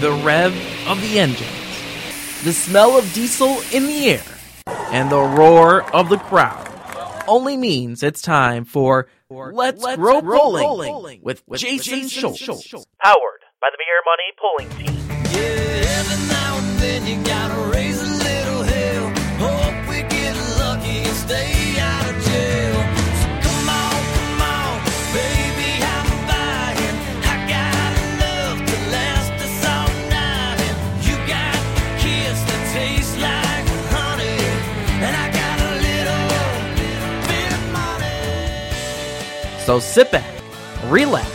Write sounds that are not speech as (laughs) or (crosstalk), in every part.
the rev of the engines, the smell of diesel in the air, and the roar of the crowd only means it's time for Let's, Let's Grow, Pulling, Pulling with, with Jason, Jason Schultz. Schultz. Powered by the Beer Money Pulling Team. So sit back, relax,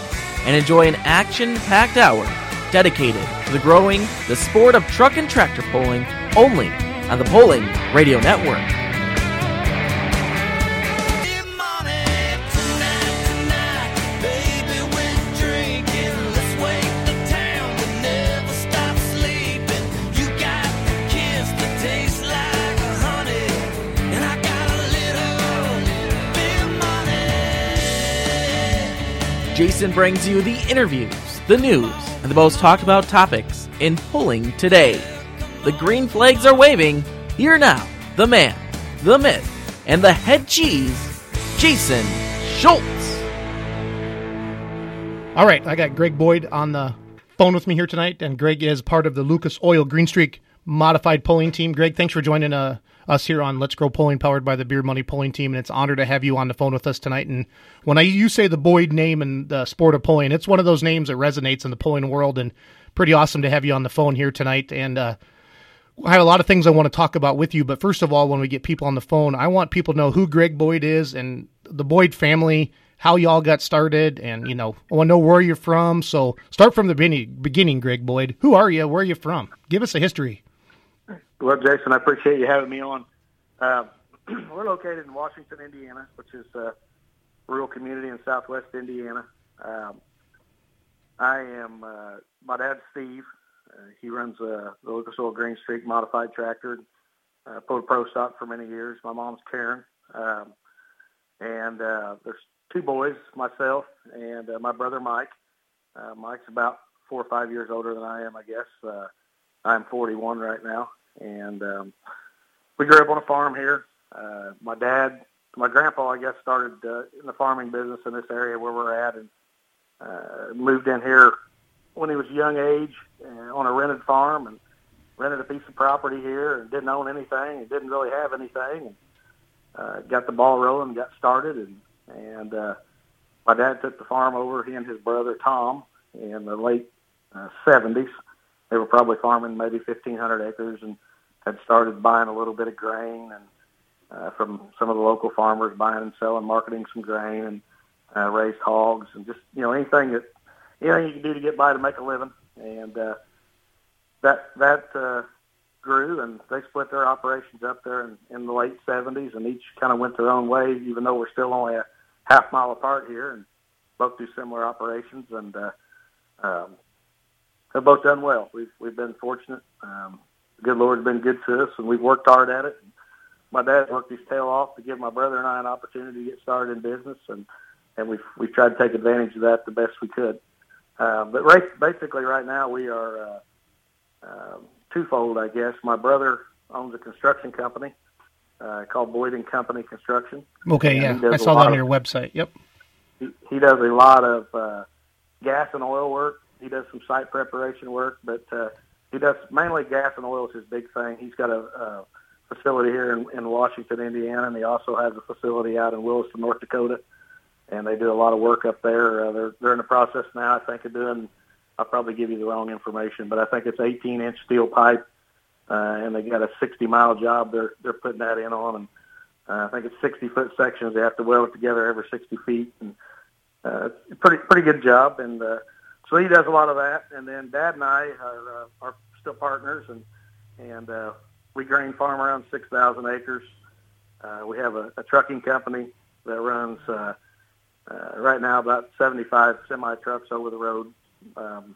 and enjoy an action packed hour dedicated to the growing the sport of truck and tractor pulling only on the Pulling Radio Network. Jason brings you the interviews, the news, and the most talked about topics in pulling today. The green flags are waving. Here now, the man, the myth, and the head cheese, Jason Schultz. All right, I got Greg Boyd on the phone with me here tonight, and Greg is part of the Lucas Oil Green Streak modified pulling team. Greg, thanks for joining uh, us here on Let's Grow Pulling, powered by the Beer Money Pulling Team, and it's an honor to have you on the phone with us tonight. And when I you say the Boyd name and the sport of pulling, it's one of those names that resonates in the pulling world, and pretty awesome to have you on the phone here tonight. And uh, I have a lot of things I want to talk about with you, but first of all, when we get people on the phone, I want people to know who Greg Boyd is and the Boyd family, how y'all got started, and you know, I want to know where you're from. So start from the beginning, Greg Boyd. Who are you? Where are you from? Give us a history. Well, Jason, I appreciate you having me on. Uh, (clears throat) we're located in Washington, Indiana, which is a rural community in southwest Indiana. Um, I am, uh, my dad's Steve. Uh, he runs uh, the Lucas Oil Green Streak modified tractor. Uh, pulled pro stock for many years. My mom's Karen. Um, and uh, there's two boys, myself and uh, my brother Mike. Uh, Mike's about four or five years older than I am, I guess. Uh, I'm 41 right now, and um, we grew up on a farm here. Uh, my dad, my grandpa, I guess, started uh, in the farming business in this area where we're at, and uh, moved in here when he was young age uh, on a rented farm, and rented a piece of property here, and didn't own anything, and didn't really have anything, and uh, got the ball rolling, got started, and and uh, my dad took the farm over. He and his brother Tom in the late uh, 70s. They were probably farming maybe 1,500 acres and had started buying a little bit of grain and uh, from some of the local farmers, buying and selling, marketing some grain, and uh, raised hogs and just you know anything that anything you can do to get by to make a living. And uh, that that uh, grew, and they split their operations up there in, in the late 70s, and each kind of went their own way, even though we're still only a half mile apart here, and both do similar operations, and uh, um, have both done well. We've we've been fortunate. Um, the good Lord's been good to us, and we've worked hard at it. My dad worked his tail off to give my brother and I an opportunity to get started in business, and and we've we've tried to take advantage of that the best we could. Um, but right, basically, right now we are uh, um, twofold, I guess. My brother owns a construction company uh, called Boyd and Company Construction. Okay, yeah, I saw that on of- your website. Yep. he, he does a lot of uh, gas and oil work. He does some site preparation work, but uh, he does mainly gas and oil is his big thing. He's got a, a facility here in, in Washington, Indiana, and he also has a facility out in Williston, North Dakota. And they do a lot of work up there. Uh, they're they're in the process now, I think, of doing. I'll probably give you the wrong information, but I think it's 18 inch steel pipe, uh, and they got a 60 mile job. They're they're putting that in on, and uh, I think it's 60 foot sections. They have to weld it together every 60 feet, and uh, pretty pretty good job. And uh, so he does a lot of that. And then Dad and I are, uh, are still partners, and and uh, we grain farm around 6,000 acres. Uh, we have a, a trucking company that runs uh, uh, right now about 75 semi trucks over the road, um,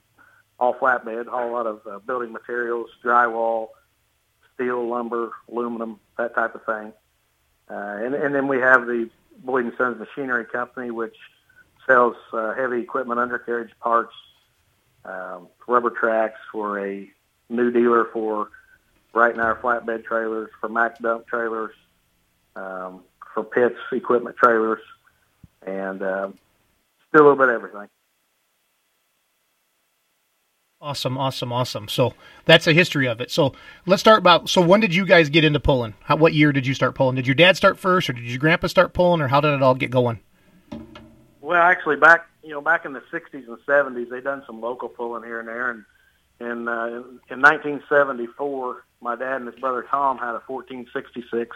all flatbed, haul a lot of uh, building materials, drywall, steel, lumber, aluminum, that type of thing. Uh, and, and then we have the Boyd and Sons Machinery Company, which sells uh, heavy equipment, undercarriage parts, um, rubber tracks for a new dealer for right in our flatbed trailers, for Mack dump trailers, um, for Pitts equipment trailers, and um, still a little bit of everything. Awesome, awesome, awesome. So that's the history of it. So let's start about. So when did you guys get into pulling? How, what year did you start pulling? Did your dad start first, or did your grandpa start pulling, or how did it all get going? Well, actually, back you know back in the '60s and '70s, they done some local pulling here and there, and and uh, in, in 1974, my dad and his brother Tom had a 1466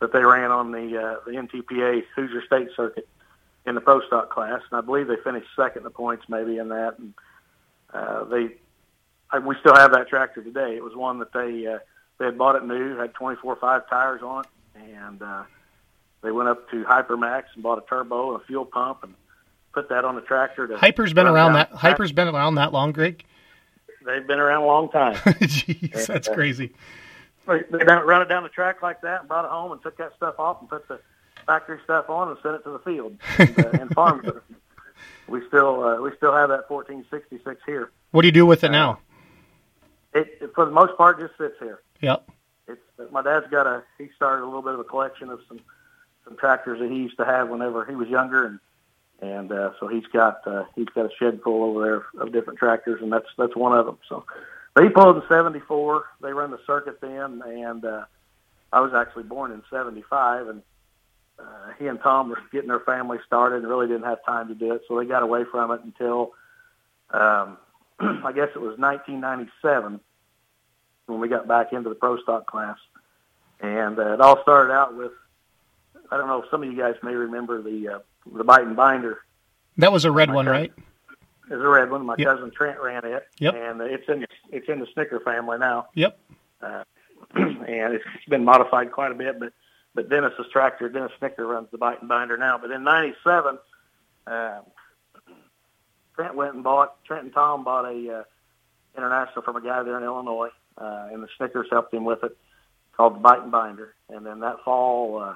that they ran on the uh, the NTPA Hoosier State Circuit in the pro stock class, and I believe they finished second in the points maybe in that. And uh, they, I, we still have that tractor today. It was one that they uh, they had bought it new, had 24.5 tires on it, and uh, they went up to Hypermax and bought a turbo and a fuel pump and put that on the tractor. To Hyper's been around that. Hyper's been around that long, Greg. They've been around a long time. (laughs) Jeez, that's crazy. they they run it down the track like that and brought it home and took that stuff off and put the factory stuff on and sent it to the field and, uh, and farmed it. We still uh, we still have that 1466 here. What do you do with it now? It, it for the most part just sits here. Yep. It's my dad's got a he started a little bit of a collection of some some tractors that he used to have whenever he was younger and and uh, so he's got uh, he's got a shed full over there of different tractors and that's that's one of them. So but he pulled in '74. They run the circuit then, and uh, I was actually born in '75, and uh, he and Tom were getting their family started and really didn't have time to do it, so they got away from it until um, (clears throat) I guess it was 1997 when we got back into the pro stock class, and uh, it all started out with I don't know if some of you guys may remember the uh, the bite and binder That was a red My one, cousin. right? is a red one. My Yep. cousin Trent ran it, Yep. and it's in the, it's in the Snicker family now. Yep. uh, (clears throat) and it's been modified quite a bit. But but Dennis's tractor, Dennis Snicker, runs the bite and binder now. But in '97, uh, Trent went and bought Trent and Tom bought a uh, international from a guy there in Illinois, uh, and the Snickers helped him with it, called the bite and binder. And then that fall, uh,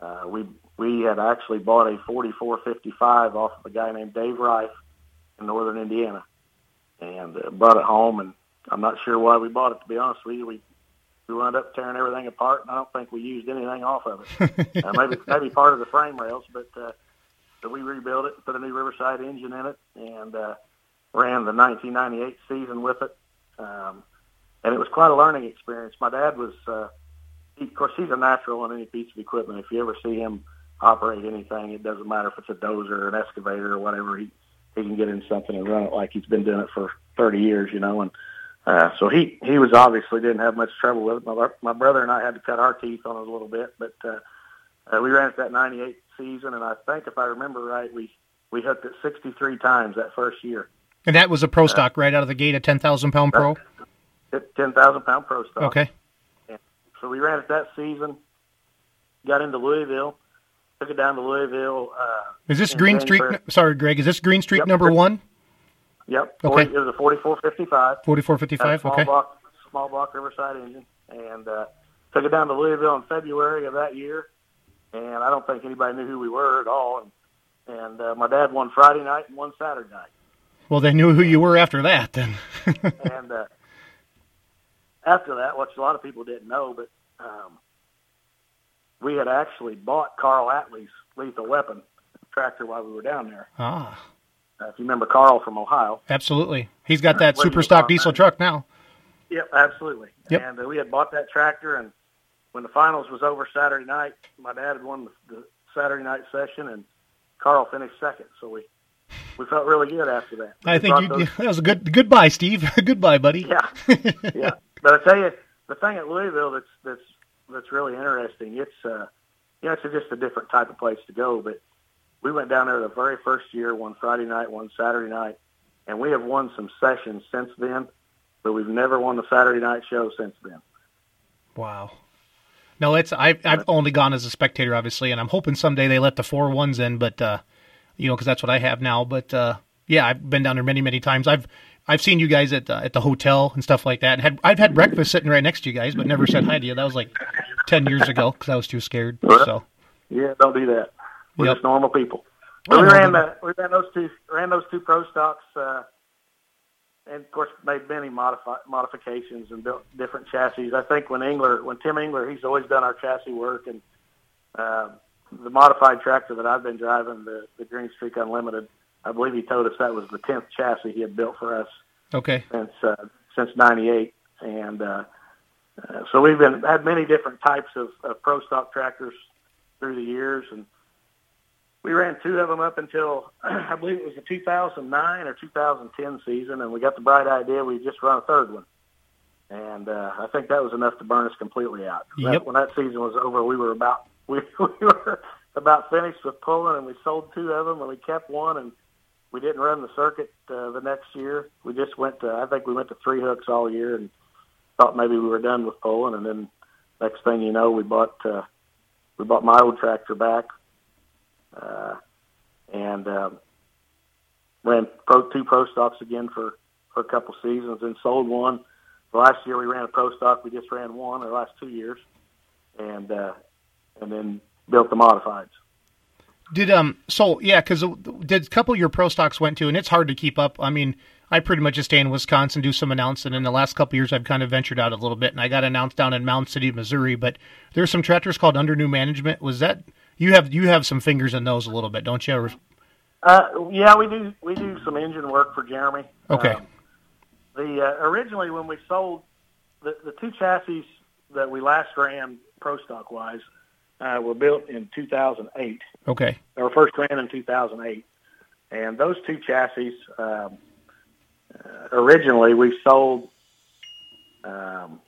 uh, we we had actually bought a 4455 off of a guy named Dave Rife in northern Indiana, and uh, brought it home. And I'm not sure why we bought it. To be honest with you, we we wound up tearing everything apart, and I don't think we used anything off of it. (laughs) uh, maybe maybe part of the frame rails, but uh, but we rebuilt it, put a new Riverside engine in it, and uh, ran the 1998 season with it. Um, and it was quite a learning experience. My dad was, uh, he, of course, he's a natural on any piece of equipment. If you ever see him operate anything, it doesn't matter if it's a dozer or an excavator or whatever. He he can get in something and run it like he's been doing it for 30 years, you know. And uh, so he he was obviously didn't have much trouble with it. My, my brother and I had to cut our teeth on it a little bit, but uh, uh, we ran it that 98 season, and I think if I remember right, we we hooked it 63 times that first year. And that was a pro stock right out of the gate, a ten thousand pound pro. 10,000 pound pro stock. Okay. So we ran it that season. Got into Louisville. Took it down to Louisville. Uh, Is this Green Streak? Sorry, Greg. Is this Green Streak Yep. number one? Yep. Okay. 40, it was a 4455. Forty-four Had a fifty-five. Small Okay. block, small block Riverside engine, and uh, took it down to Louisville in February of that year. And I don't think anybody knew who we were at all. And, and uh, my dad won Friday night and won Saturday night. Well, they knew who you were after that. Then. (laughs) and uh, after that, which a lot of people didn't know, but um, we had actually bought Carl Atley's Lethal Weapon tractor while we were down there. ah, Uh, if you remember Carl from Ohio. absolutely. He's got that What do you super stock diesel that? truck now. Yep, absolutely. Yep. And uh, we had bought that tractor, and when the finals was over Saturday night, my dad had won the, the Saturday night session, and Carl finished second. So we we felt really good after that. I We think you. those- (laughs) That was a good goodbye, Steve. (laughs) goodbye, buddy. Yeah, yeah. (laughs) But I tell you, the thing at Louisville that's that's that's really interesting. It's uh, you know, it's just a different type of place to go. But we went down there the very first year, one Friday night, one Saturday night, and we have won some sessions since then. But we've never won the Saturday night show since then. Wow. No, it's I've I've only gone as a spectator, obviously, and I'm hoping someday they let the four ones in, but uh, you know, because that's what I have now. But uh, yeah, I've been down there many, many times. I've I've seen you guys at uh, at the hotel and stuff like that. And had I've had breakfast sitting right next to you guys, but never said hi to you. That was like ten years ago because I was too scared. So Yeah, don't do that. We're Yep. just normal people. Well, we ran the we ran those two ran those two pro stocks uh, and of course made many modifi- modifications and built different chassis. I think when Engler, when Tim Engler, he's always done our chassis work, and uh, the modified tractor that I've been driving, the the Green Streak Unlimited, I believe he told us that was the tenth chassis he had built for us Okay. since uh, since '98, and uh, uh, so we've been had many different types of, of pro stock tractors through the years, and we ran two of them up until (clears throat) I believe it was the 2009 or 2010 season, and we got the bright idea we just run a third one, and uh, I think that was enough to burn us completely out. That- when that season was over, we were about we, (laughs) we were about finished with pulling, and we sold two of them, and we kept one, and we didn't run the circuit uh, the next year. We just went to I think we went to three hooks all year, and thought maybe we were done with pulling, and then next thing you know, we bought uh, we bought my old tractor back, uh, and um, ran pro two pro stocks again for for a couple seasons, and sold one. The last year we ran a pro stock. We just ran one. The last two years, and uh, and then built the modifieds. Did um so yeah because did a couple of your pro stocks went to and it's hard to keep up. I mean I pretty much just stay in Wisconsin do some announcing. In the last couple of years I've kind of ventured out a little bit and I got announced down in Mound City, Missouri. But there's some tractors called Under New Management. Was that you have you have some fingers in those a little bit, don't you? Uh, yeah, we do we do some engine work for Jeremy. Okay. Um, the uh, originally when we sold the the two chassis that we last ran pro stock wise uh, were built in 2008. Okay. They were first ran in 2008, and those two chassis um, originally we sold. Um,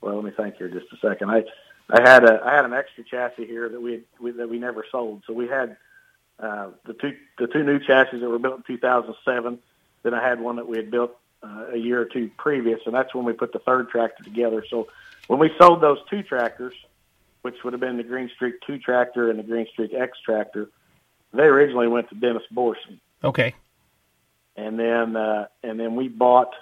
well, let me think here just a second. I I had a I had an extra chassis here that we, we that we never sold. So we had uh, the two the two new chassis that were built in 2007. Then I had one that we had built uh, a year or two previous, and that's when we put the third tractor together. So when we sold those two tractors, which would have been the Green Streak Two tractor and the Green Streak X tractor, they originally went to Dennis Borson, Okay. And then uh, and then we bought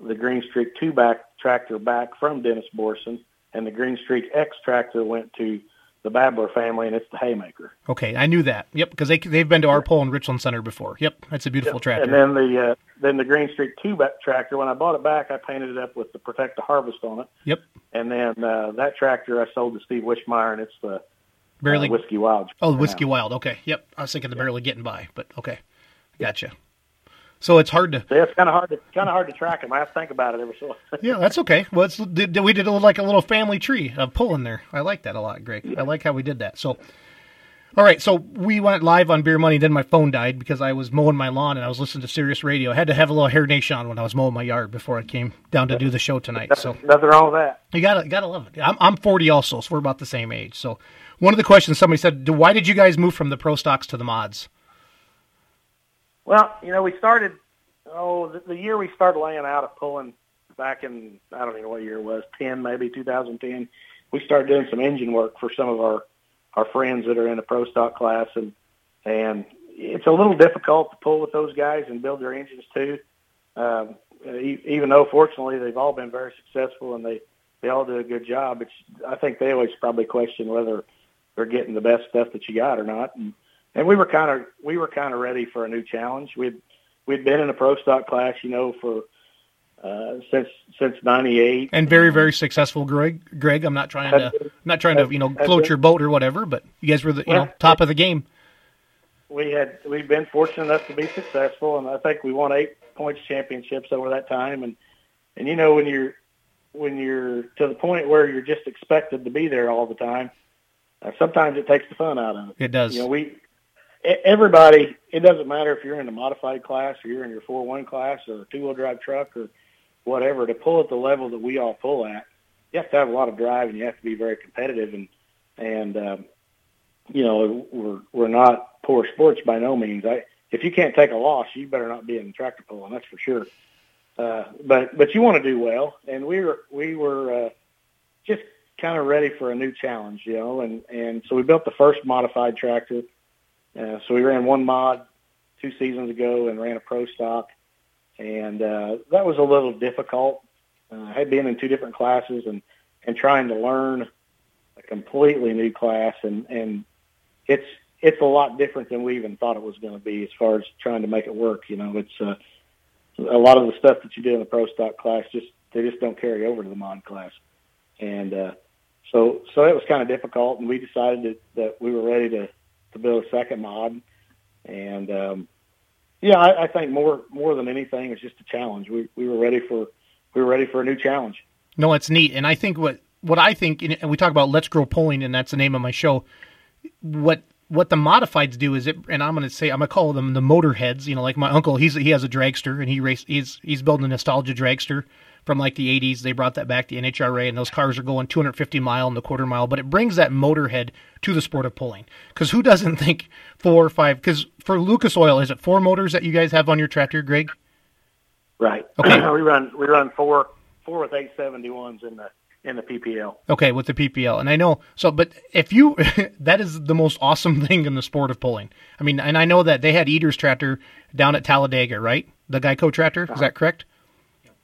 the Green Streak Two back tractor back from Dennis Borson, and the Green Streak X tractor went to the Babler family, and it's the Haymaker. Okay. I knew that. Yep. Because they they've been to our pole in Richland Center before. Yep. That's a beautiful tractor. And then the uh, then the Green Streak Two back tractor. When I bought it back, I painted it up with the Protect the Harvest on it. yep. And then uh, that tractor I sold to Steve Wishmeyer, and it's the Barely. uh, Whiskey Wild. oh, whiskey wild. Okay. Yep. I was thinking the barely getting by, but okay. Gotcha. So it's hard to. Yeah, it's kind of hard to kind of hard to track them. I have to think about it every so. Yeah, that's okay. Well, it's, we did a little, like a little family tree of pulling there. I like that a lot, Greg. I like how we did that. So, all right, so we went live on Beer Money. Then my phone died because I was mowing my lawn and I was listening to Sirius Radio. I had to have a little hair nation on when I was mowing my yard before I came down to do the show tonight. So Nothing wrong with that. you gotta gotta love it. I'm I'm 40 also, so we're about the same age. So one of the questions somebody said, "Why did you guys move from the pro stocks to the mods?" Well, you know, we started. Oh, the, the year we started laying out of pulling back in I don't even know what year it was, ten maybe 2010. We started doing some engine work for some of our our friends that are in the pro stock class, and and it's a little difficult to pull with those guys and build their engines too. Um, even though fortunately they've all been very successful and they they all do a good job, it's I think they always probably question whether they're getting the best stuff that you got or not. And and we were kind of we were kind of ready for a new challenge. We'd we'd been in a pro stock class, you know, for uh, since since '98, And very very successful, Greg. Greg, I'm not trying to I'm not trying to you know float your boat or whatever, but you guys were the you know top of the game. we had we've been fortunate enough to be successful, and I think we won eight points championships over that time. And and you know when you're when you're to the point where you're just expected to be there all the time, uh, sometimes it takes the fun out of it. It does. You know, we everybody. It doesn't matter if you're in a modified class or you're in your four one class or a two wheel drive truck or whatever. To pull at the level that we all pull at, you have to have a lot of drive and you have to be very competitive. And and um, you know, we're we're not poor sports by no means. I if you can't take a loss, you better not be in tractor pulling. That's for sure. Uh, but but you want to do well, and we were we were uh, just kind of ready for a new challenge, you know, and and so we built the first modified tractor. Uh, so we ran one mod two seasons ago and ran a pro stock, and uh, that was a little difficult. Uh, I had been in two different classes and and trying to learn a completely new class, and and it's it's a lot different than we even thought it was going to be as far as trying to make it work. You know, it's uh, a lot of the stuff that you do in the pro stock class just they just don't carry over to the mod class, and uh, so so it was kind of difficult. And we decided that, that we were ready to to build a second mod, and um, yeah, I, I think more more than anything, it's just a challenge. We we were ready for we were ready for a new challenge. No, it's neat, and I think what what I think, and we talk about Let's Grow Pulling, and that's the name of my show. What what the modifieds do is it, and I'm going to say I'm going to call them the motorheads. You know, like my uncle, he's he has a dragster, and he race he's he's building a nostalgia dragster from like the 80s. They brought that back to NHRA, and those cars are going 250 mile and the quarter mile. But it brings that motorhead to the sport of pulling. Because who doesn't think four or five? Because for Lucas Oil, is it four motors that you guys have on your tractor, Greg? Right. Okay. (clears throat) we run we run four four with eight seventy ones in the in the PPL. Okay, with the PPL, and I know so. But if you, (laughs) that is the most awesome (laughs) thing in the sport of pulling. I mean, and I know that they had Eater's tractor down at Talladega, right? The Geico tractor, is uh-huh. that correct?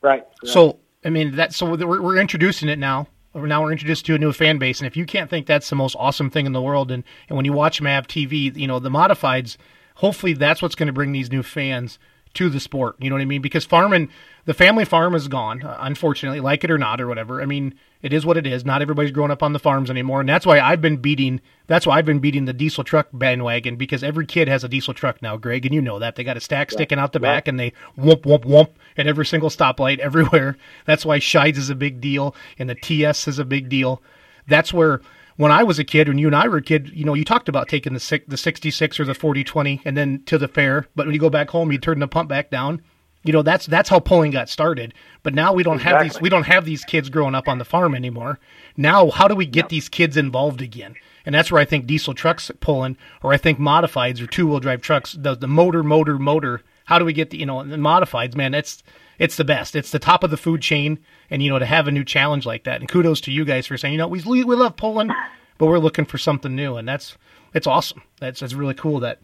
Right. So I mean that. So we're, we're introducing it now. Now we're introduced to a new fan base, and if you can't think that's the most awesome thing in the world, and, and when you watch Mav TV, you know the modifieds. Hopefully, that's what's going to bring these new fans to the sport. You know what I mean? Because farming, the family farm is gone, uh, unfortunately, like it or not or whatever. I mean, it is what it is. Not everybody's growing up on the farms anymore, and that's why I've been beating. That's why I've been beating the diesel truck bandwagon because every kid has a diesel truck now, Greg, and you know that they got a stack sticking out the back, and they whoop whoop whoop at every single stoplight (laughs) everywhere. That's why Scheid's is a big deal, and the TS is a big deal. That's where when I was a kid, when you and I were a kid, you know, you talked about taking the six, the 66 or the 4020 and then to the fair. But when you go back home, you turn the pump back down. You know, that's that's how pulling got started. But now we don't have these we don't have these kids growing up on the farm anymore. Now, how do we get these kids involved again? And that's where I think diesel trucks pulling, or I think modifieds or two wheel drive trucks, the the motor, motor, motor. How do we get the you know the modifieds? Man, that's it's the best. It's the top of the food chain, and you know to have a new challenge like that. And kudos to you guys for saying, you know, we we love pulling, but we're looking for something new, and that's it's awesome. That's that's really cool that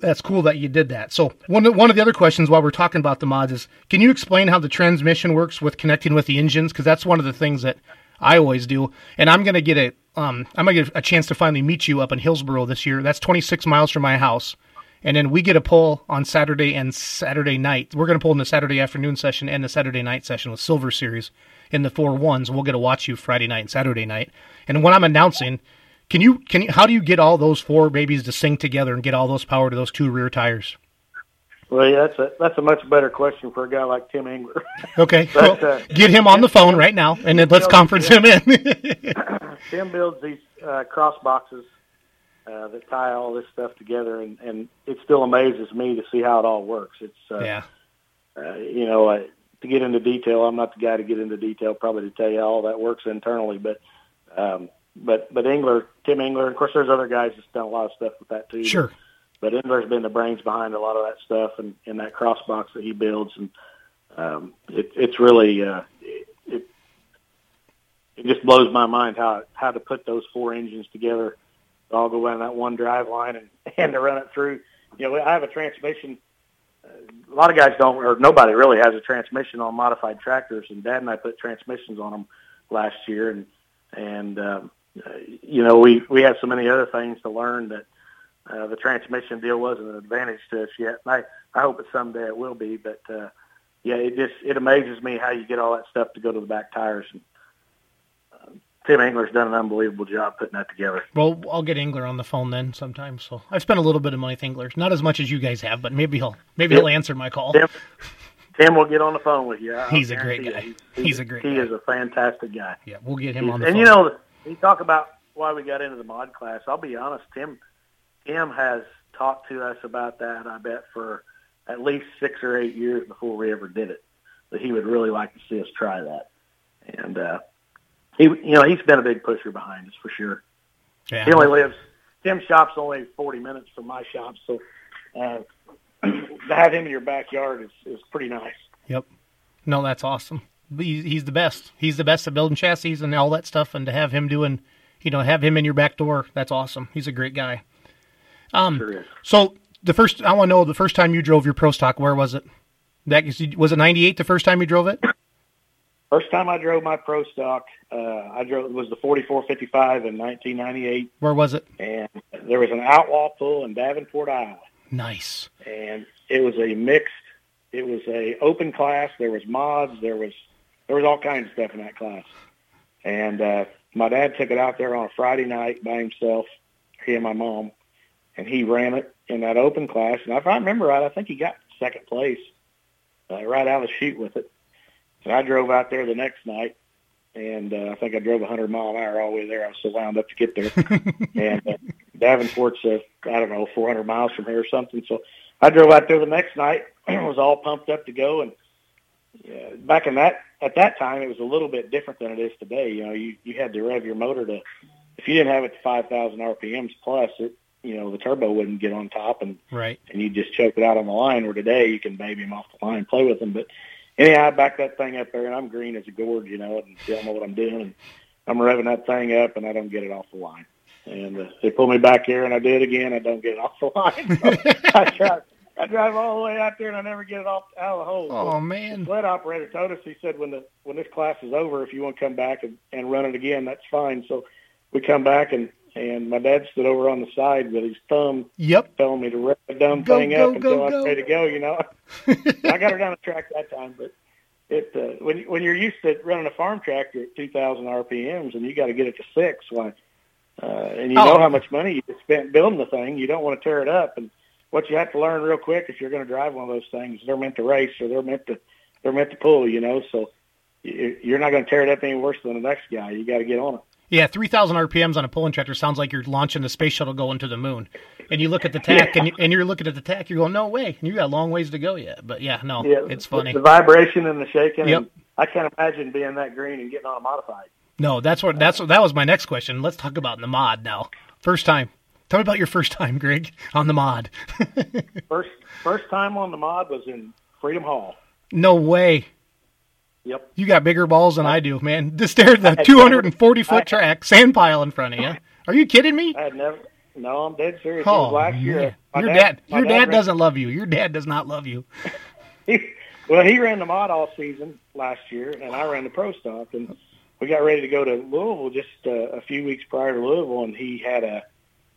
that's cool that you did that. So one one of the other questions while we're talking about the mods is, can you explain how the transmission works with connecting with the engines? Because that's one of the things that I always do. And I'm gonna get a um, I'm gonna get a chance to finally meet you up in Hillsboro this year. That's 26 miles from my house. And then we get a pull on Saturday and Saturday night. We're going to pull in the Saturday afternoon session and the Saturday night session with Silver Series in the four ones. We'll get to watch you Friday night and Saturday night. And when I'm announcing, can you can you, how do you get all those four babies to sing together and get all those power to those two rear tires? Well, yeah, that's a that's a much better question for a guy like Tim Engler. Okay, (laughs) But, well, uh, get him on the phone right now, and then let's conference him in. (laughs) Tim builds these uh, cross boxes uh, that tie all this stuff together, and, and it still amazes me to see how it all works. It's uh, yeah, uh, you know uh, to get into detail. I'm not the guy to get into detail, probably to tell you how all that works internally, but um, but but Engler, Tim Engler, of course, there's other guys that's done a lot of stuff with that too. sure. but Engler's been the brains behind a lot of that stuff and, and that cross box that he builds, and um, it, it's really uh, it, it it just blows my mind how how to put those four engines together, to all go down that one drive line and (laughs) and to run it through. You know, I have a transmission. Uh, a lot of guys don't, or nobody really has a transmission on modified tractors. And Dad and I put transmissions on them last year, and and um, you know we we had so many other things to learn that uh, the transmission deal wasn't an advantage to us yet. And I, I hope that someday it will be. But uh, yeah, it just it amazes me how you get all that stuff to go to the back tires. And Tim Engler's done an unbelievable job putting that together. Well, I'll get Engler on the phone then sometime. So I've spent a little bit of money with Engler, not as much as you guys have, but maybe he'll maybe he'll answer my call. Tim, Tim will get on the phone with you. I'll He's a great guy. you. He's a great He guy. is a fantastic guy. Yeah, we'll get him He's- on the and phone. you know, you talk about why we got into the mod class. I'll be honest, Tim. Tim has talked to us about that. I bet for at least six or eight years before we ever did it, that he would really like to see us try that. And uh, he, you know, he's been a big pusher behind us for sure. yeah. He only lives. Tim's shop's only forty minutes from my shop, so uh, (clears throat) to have him in your backyard is is pretty nice. Yep. No, that's awesome. He, he's the best. He's the best at building chassis and all that stuff. And to have him doing, you know, have him in your back door, that's awesome. He's a great guy. Um, Sure is. So the first, I want to know the first time you drove your Pro Stock, where was it? That was it. Ninety eight. The first time you drove it. First time I drove my pro stock, uh, I drove it was the 4455 in 1998, Where was it? and there was an outlaw pull in Davenport, Iowa, Nice. and it was a mixed it was a open class. There was mods. There was there was all kinds of stuff in that class. And uh, my dad took it out there on a Friday night by himself, he and my mom, and he ran it in that open class. And if I remember right, I think he got second place uh, right out of the chute with it. And I drove out there the next night, and uh, I think I drove 100 mile an hour all the way there. I was so wound up to get there. (laughs) and uh, Davenport's, uh, I don't know, 400 miles from here or something. So I drove out there the next night, (clears throat) was all pumped up to go. And uh, back in that, at that time, it was a little bit different than it is today. You know, you, you had to rev your motor to, if you didn't have it to 5,000 RPMs plus, it, you know, the turbo wouldn't get on top and, Right. and you just choke it out on the line. Where today you can baby them off the line, play with them. But anyhow, I back that thing up there, and I'm green as a gourd, you know, and don't know what I'm doing. And I'm revving that thing up, and I don't get it off the line. And uh, they pull me back here, and I do it again. I don't get it off the (laughs) line. So I try. I drive all the way out there, and I never get it off out of the hole. Oh The man. sled operator told us. He said, "When the when this class is over, if you want to come back and, and run it again, that's fine." So we come back, and and my dad stood over on the side with his thumb Yep. telling me to rev the dumb Go, thing go, up until go, I'm ready to go. You know, (laughs) I got her down the track that time, but it uh, when when you're used to running a farm tractor at 2,000 RPMs and you got to get it to six, why? Uh, and you Oh. know how much money you spent building the thing. You don't want to tear it up. And what you have to learn real quick if you're going to drive one of those things, they're meant to race or they're meant to they're meant to pull. You know, so you're not going to tear it up any worse than the next guy. You got to get on it. Yeah, 3,000 RPMs on a pulling tractor sounds like you're launching the space shuttle going to the moon. And you look at the tack, and, you, and you're looking at the tack, you're going, no way. And you got a long ways to go yet. But yeah, no, Yeah, it's funny. The vibration and the shaking. Yep. I can't imagine being that green and getting on a modified. No, that's what that's what that was my next question. Let's talk about the mod now. First time. Tell me about your first time, Greg, on the mod. (laughs) First first time on the mod was in Freedom Hall. no way. Yep. You got bigger balls than I do, man. (laughs) Just there, the 240 foot track, sand pile in front of you. (laughs) Are you kidding me? I had never. No, I'm dead serious. Oh, last year. Your dad, my your dad ran- doesn't love you. Your dad does not love you. (laughs) well, he ran the mod all season last year, and I ran the pro stock, and we got ready to go to Louisville just uh, a few weeks prior to Louisville, and he had a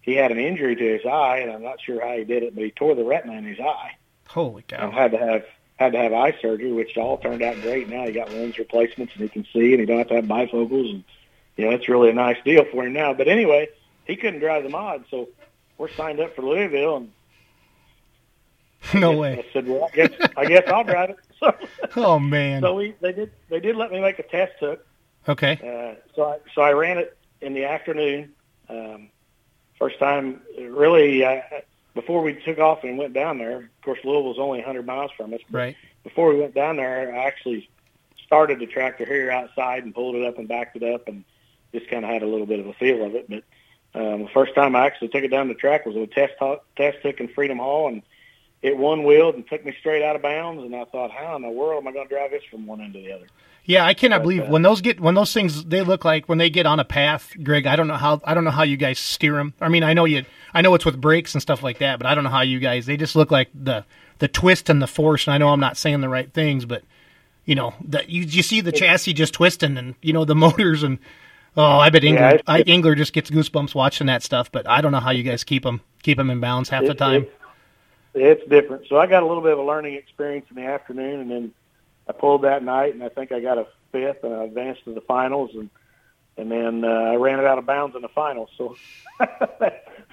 he had an injury to his eye, and I'm not sure how he did it, but he tore the retina in his eye. Holy and cow. had to have had to have eye surgery, which all turned out great. Now he got lens replacements and he can see, and he don't have to have bifocals, and you know it's really a nice deal for him now. But anyway, he couldn't drive the mod, so we're signed up for Louisville, and (laughs) No I way. I said, well, I guess I guess I'll drive it. (laughs) So, Oh, man. so we they did they did let me make a test hook. Okay. Uh, so I so I ran it in the afternoon. Um, first time, really. Uh, before we took off and went down there, of course, Louisville's only 100 miles from us. but Right. before we went down there, I actually started the tractor here outside and pulled it up and backed it up and just kind of had a little bit of a feel of it. But um, the first time I actually took it down the track was a test test hook in Freedom Hall, and it one wheeled and took me straight out of bounds. And I thought, how in the world am I going to drive this from one end to the other? Yeah, I cannot believe when those get when those things they look like when they get on a path, Greg. I don't know how I don't know how you guys steer them. I mean, I know you I know it's with brakes and stuff like that, but I don't know how you guys. They just look like the the twist and the force. And I know I'm not saying the right things, but you know that you you see the chassis just twisting and you know the (laughs) motors and oh, I bet Engler I, Engler just gets goosebumps watching that stuff. But I don't know how you guys keep them keep them in bounds half the time. it- it's different. So I got a little bit of a learning experience in the afternoon, and then I pulled that night, and I think I got a fifth, and I advanced to the finals, and and then uh, I ran it out of bounds in the finals. So (laughs)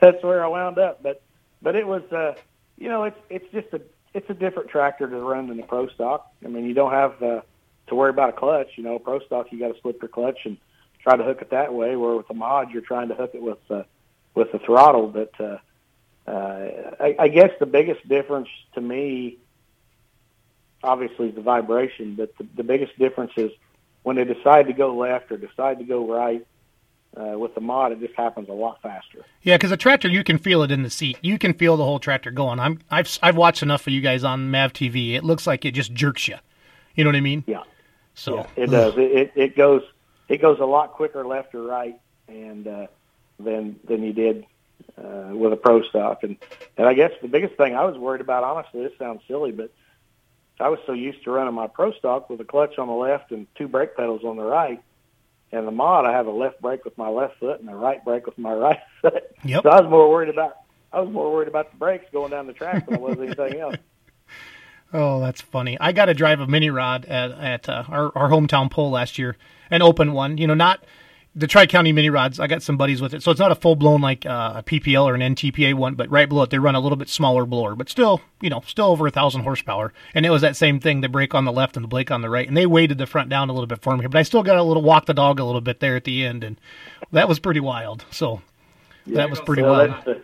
that's where I wound up. But but it was, uh, you know, it's it's just a it's a different tractor to run than the pro stock. I mean, you don't have uh, to worry about a clutch. You know, pro stock you got to slip your clutch and try to hook it that way. Where with the mod, you're trying to hook it with uh, with the throttle. But uh, uh, I, I guess the biggest difference to me, obviously, the vibration. But the, the biggest difference is when they decide to go left or decide to go right. Uh, with the mod, it just happens a lot faster. Yeah, because a tractor you can feel it in the seat. You can feel the whole tractor going. I'm I've I've watched enough of you guys on Mav TV. It looks like it just jerks you. You know what I mean? Yeah. So Yeah, it does. It, it it goes it goes a lot quicker left or right, and uh, than than you did uh, with a pro stock. And and I guess the biggest thing I was worried about, honestly, this sounds silly, but I was so used to running my pro stock with a clutch on the left and two brake pedals on the right. And the mod, I have a left brake with my left foot and a right brake with my (laughs) right foot. Yep. So I was more worried about I was more worried about the brakes going down the track than I was anything else. (laughs) Oh, that's funny. I got to drive a mini rod at, at uh, our, our hometown pole last year, an open one. You know, not the Tri County mini rods. I got some buddies with it, so it's not a full blown like uh, a PPL or an NTPA one, but right below it they run a little bit smaller blower, but still, you know, still over a thousand horsepower. And it was that same thing: the brake on the left and the brake on the right, and they weighted the front down a little bit for me. But I still got a little walk the dog a little bit there at the end, and that was pretty wild. So that was pretty Well, wild. the-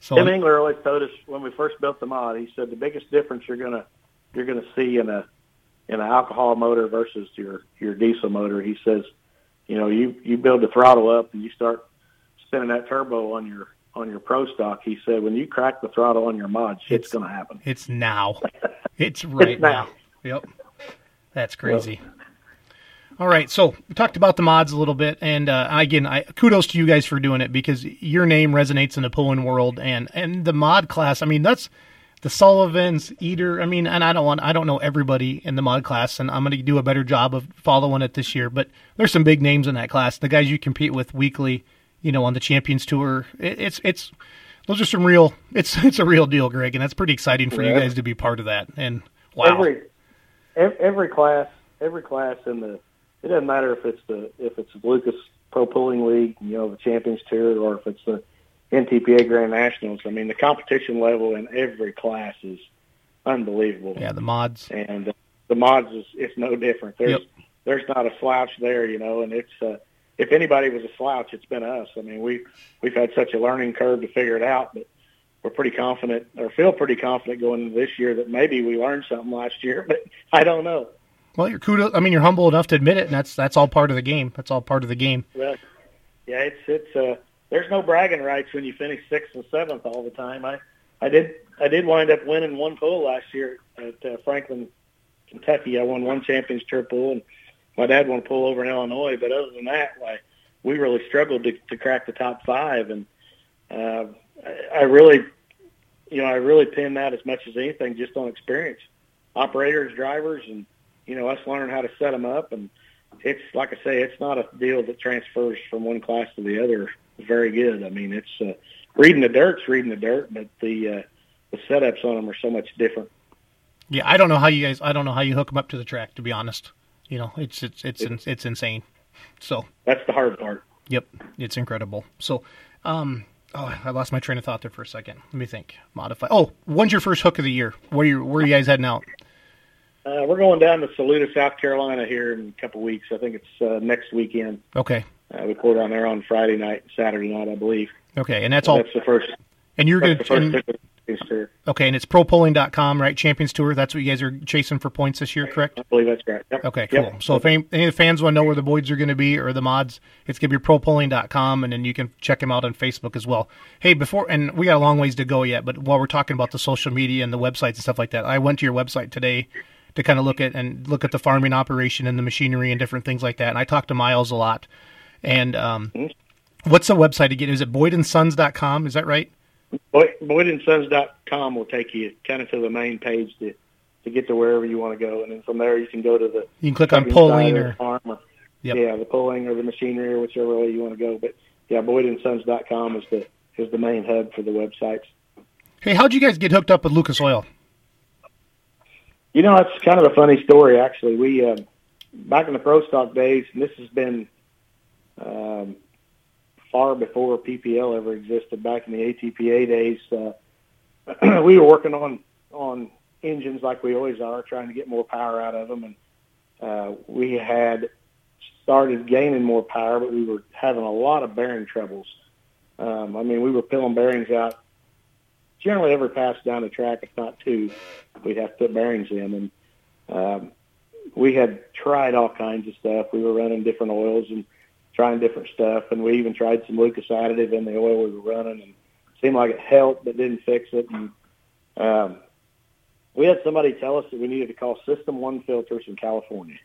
So Tim Engler always told us when we first built the mod. He said the biggest difference you're gonna you're gonna see in a in an alcohol motor versus your your diesel motor. He says, you know, you you build the throttle up and you start spinning that turbo on your on your pro stock. He said when you crack the throttle on your mod, shit's It's- gonna happen. It's now. (laughs) It's right now. now. Yep. That's crazy. All right, so we talked about the mods a little bit, and uh, again, I kudos to you guys for doing it because your name resonates in the pulling world, and and the mod class. I mean, that's the Sullivans, Eater. I mean, and I don't want, I don't know everybody in the mod class, and I'm going to do a better job of following it this year. But there's some big names in that class. The guys you compete with weekly, you know, on the Champions Tour. It, it's it's those are some real. It's (laughs) it's a real deal, Greg, and that's pretty exciting for you guys to be part of that. And wow, Every every class every class in the it doesn't matter if it's the if it's the Lucas Pro Pulling League, you know, the Champions Tour, or if it's the NTPA Grand Nationals. I mean, the competition level in every class is unbelievable. yeah, the mods. and uh, the mods is it's no different. There's Yep. there's not a slouch there, you know, and it's uh, if anybody was a slouch, it's been us. I mean, we we've had such a learning curve to figure it out, but we're pretty confident or feel pretty confident going into this year that maybe we learned something last year, (laughs) but I don't know. Well, you're kudos. I mean, you're humble enough to admit it, and that's that's all part of the game. That's all part of the game. Well, yeah, it's it's uh, there's no bragging rights when you finish sixth and seventh all the time. I I did I did wind up winning one pool last year at uh, Franklin, Kentucky. I won one Champions Tour pool, and my dad won a pool over in Illinois. But other than that, like we really struggled to, to crack the top five, and uh, I, I really, you know, I really pin that as much as anything just on experience, operators, drivers, and you know us learning how to set them up and it's like I say, it's not a deal that transfers from one class to the other very good. I mean, it's uh, reading the dirt's reading the dirt, but the uh, the setups on them are so much different. Yeah, I don't know how you guys. I don't know how you hook them up to the track. To be honest, you know, it's it's it's it's, it's insane. So, That's the hard part. yep, it's incredible. So, um, oh, I lost my train of thought there for a second. Let me think. Modify. Oh, when's your first hook of the year? Where you where are you guys heading out? Uh, we're going down to Saluda, South Carolina here in a couple weeks. I think it's uh, next weekend. Okay, Uh, we pull down there on Friday night, Saturday night, I believe. okay, and that's all. That's the first. And you're gonna. first And, Champions Tour. okay, and it's propulling.com, right? Champions Tour. That's what you guys are chasing for points this year, correct? I believe that's right. Yep. Okay, cool. Yep. So if any, any of the fans want to know where the boys are going to be or the mods, it's going to be propulling.com, and then you can check them out on Facebook as well. Hey, before, and we got a long ways to go yet, but while we're talking about the social media and the websites and stuff like that, I went to your website today to kind of look at and look at the farming operation and the machinery and different things like that. And I talked to Miles a lot. And um, what's the website again? Is it boydandsons.com? Is that right? Boyd, BoydandSons.com will take you kind of to the main page to to get to wherever you want to go, and then from there you can go to the You can click on polling or or Yep. yeah, the polling or the machinery or whichever way you want to go. But yeah, BoydandSons.com is the is the main hub for the websites. hey, how'd you guys get hooked up with Lucas Oil? You know, it's kind of a funny story actually. We uh, back in the pro stock days, and this has been um, far before PPL ever existed. Back in the ATPA days, uh, (clears throat) we were working on on engines like we always are, trying to get more power out of them, and uh, we had started gaining more power, but we were having a lot of bearing troubles. Um, I mean, we were peeling bearings out generally every pass down the track, if not two, we'd have to put bearings in. And um, we had tried all kinds of stuff. We were running different oils and trying different stuff, and we even tried some Lucas additive in the oil we were running, and it seemed like it helped, but didn't fix it. And um, we had somebody tell us that we needed to call System One Filters in California,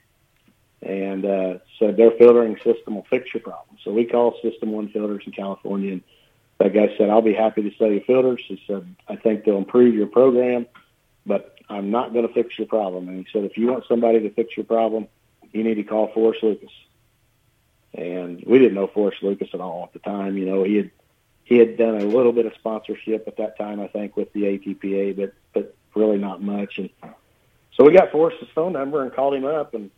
and uh, said their filtering system will fix your problem. So we called System One Filters in California, and that guy said, "I'll be happy to sell you filters." He said, "I think they'll improve your program, but I'm not going to fix your problem." And he said, "If you want somebody to fix your problem, you need to call Forrest Lucas." And we didn't know Forrest Lucas at all at the time. You know, he had he had done a little bit of sponsorship at that time, I think, with the ATPA, but but really not much. And so we got Forrest's phone number and called him up, and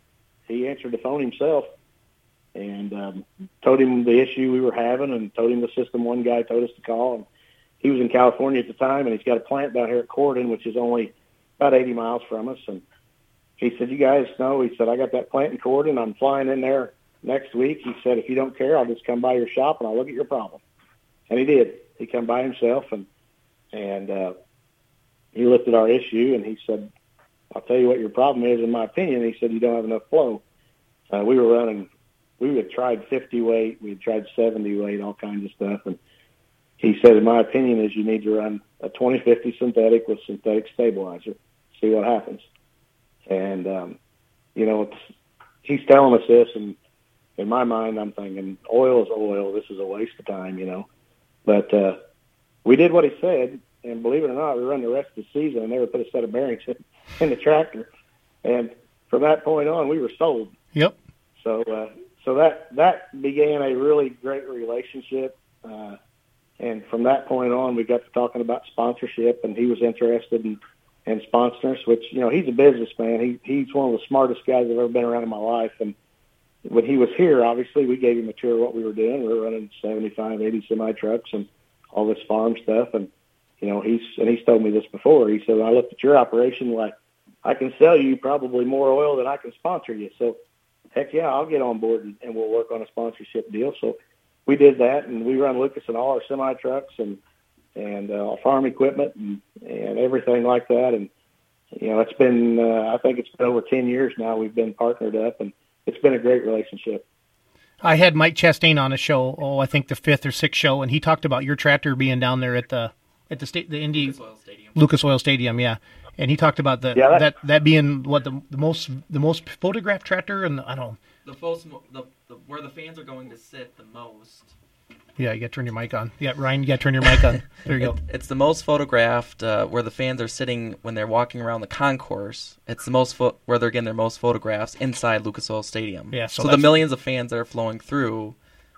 he answered the phone himself and um, told him the issue we were having, and told him the system one guy told us to call. And he was in California at the time, and he's got a plant down here at Corydon, which is only about 80 miles from us. And he said, "You guys know," he said, "I got that plant in Corydon. I'm flying in there next week." He said, "If you don't care, I'll just come by your shop and I'll look at your problem." And he did. He come by himself and and uh, he looked at our issue and he said, "I'll tell you what your problem is. In my opinion, he said you don't have enough flow. Uh, we were running, we had tried 50 weight, we had tried 70 weight, all kinds of stuff, and he said, in my opinion, is you need to run a 2050 synthetic with synthetic stabilizer, see what happens. And um, you know, it's, he's telling us this, and in my mind, I'm thinking, oil is oil. This is a waste of time, you know. But uh, we did what he said, and believe it or not, we run the rest of the season and never put a set of bearings in, in the tractor. And from that point on, we were sold. Yep. So, uh, so that that began a really great relationship. Uh, and from that point on, we got to talking about sponsorship, and he was interested in sponsoring us. Which you know, he's a businessman. He he's one of the smartest guys I've ever been around in my life. And when he was here, obviously, we gave him a tour of what we were doing. We were running 75, 80 semi trucks and all this farm stuff. And you know, he's and he's told me this before. He said, I looked at your operation, like I can sell you probably more oil than I can sponsor you. So, heck yeah, I'll get on board and, and we'll work on a sponsorship deal. So, we did that, and we run Lucas and all our semi trucks and and uh, farm equipment and and everything like that. And you know, it's been uh, I think it's been over ten years now. We've been partnered up, and it's been a great relationship. I had Mike Chastain on a show. Oh, I think the fifth or sixth show, and he talked about your tractor being down there at the at the state the Indy Lucas Oil Stadium. Lucas Oil Stadium. Yeah, and he talked about the Yeah, that- that that being what the the most the most photographed tractor, and I don't. The, most, the, the where the fans are going to sit the most. Yeah, you got to turn your mic on. Yeah, Ryan, you got to turn your mic on. (laughs) There you go. It's the most photographed uh, where the fans are sitting when they're walking around the concourse. It's the most fo- where they're getting their most photographs inside Lucas Oil Stadium. Yeah, so so, the millions of fans that are flowing through,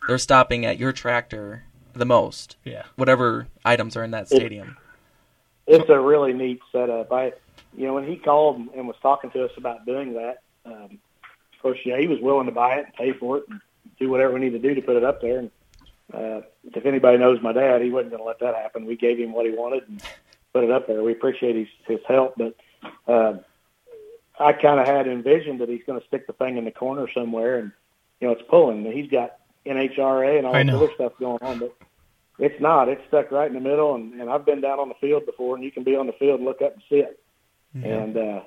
they're stopping at your tractor the most. Yeah. Whatever items are in that stadium. it's a really neat setup. I, you know, when he called and was talking to us about doing that, um, of course, yeah, he was willing to buy it and pay for it and do whatever we need to do to put it up there. And uh, if anybody knows my dad, he wasn't going to let that happen. We gave him what he wanted and put it up there. We appreciate his his help, but uh, I kind of had envisioned that he's going to stick the thing in the corner somewhere, and you know, it's pulling. He's got NHRA and all this other stuff going on, but it's not. It's stuck right in the middle, and, and I've been down on the field before, and you can be on the field and look up and see it. And uh,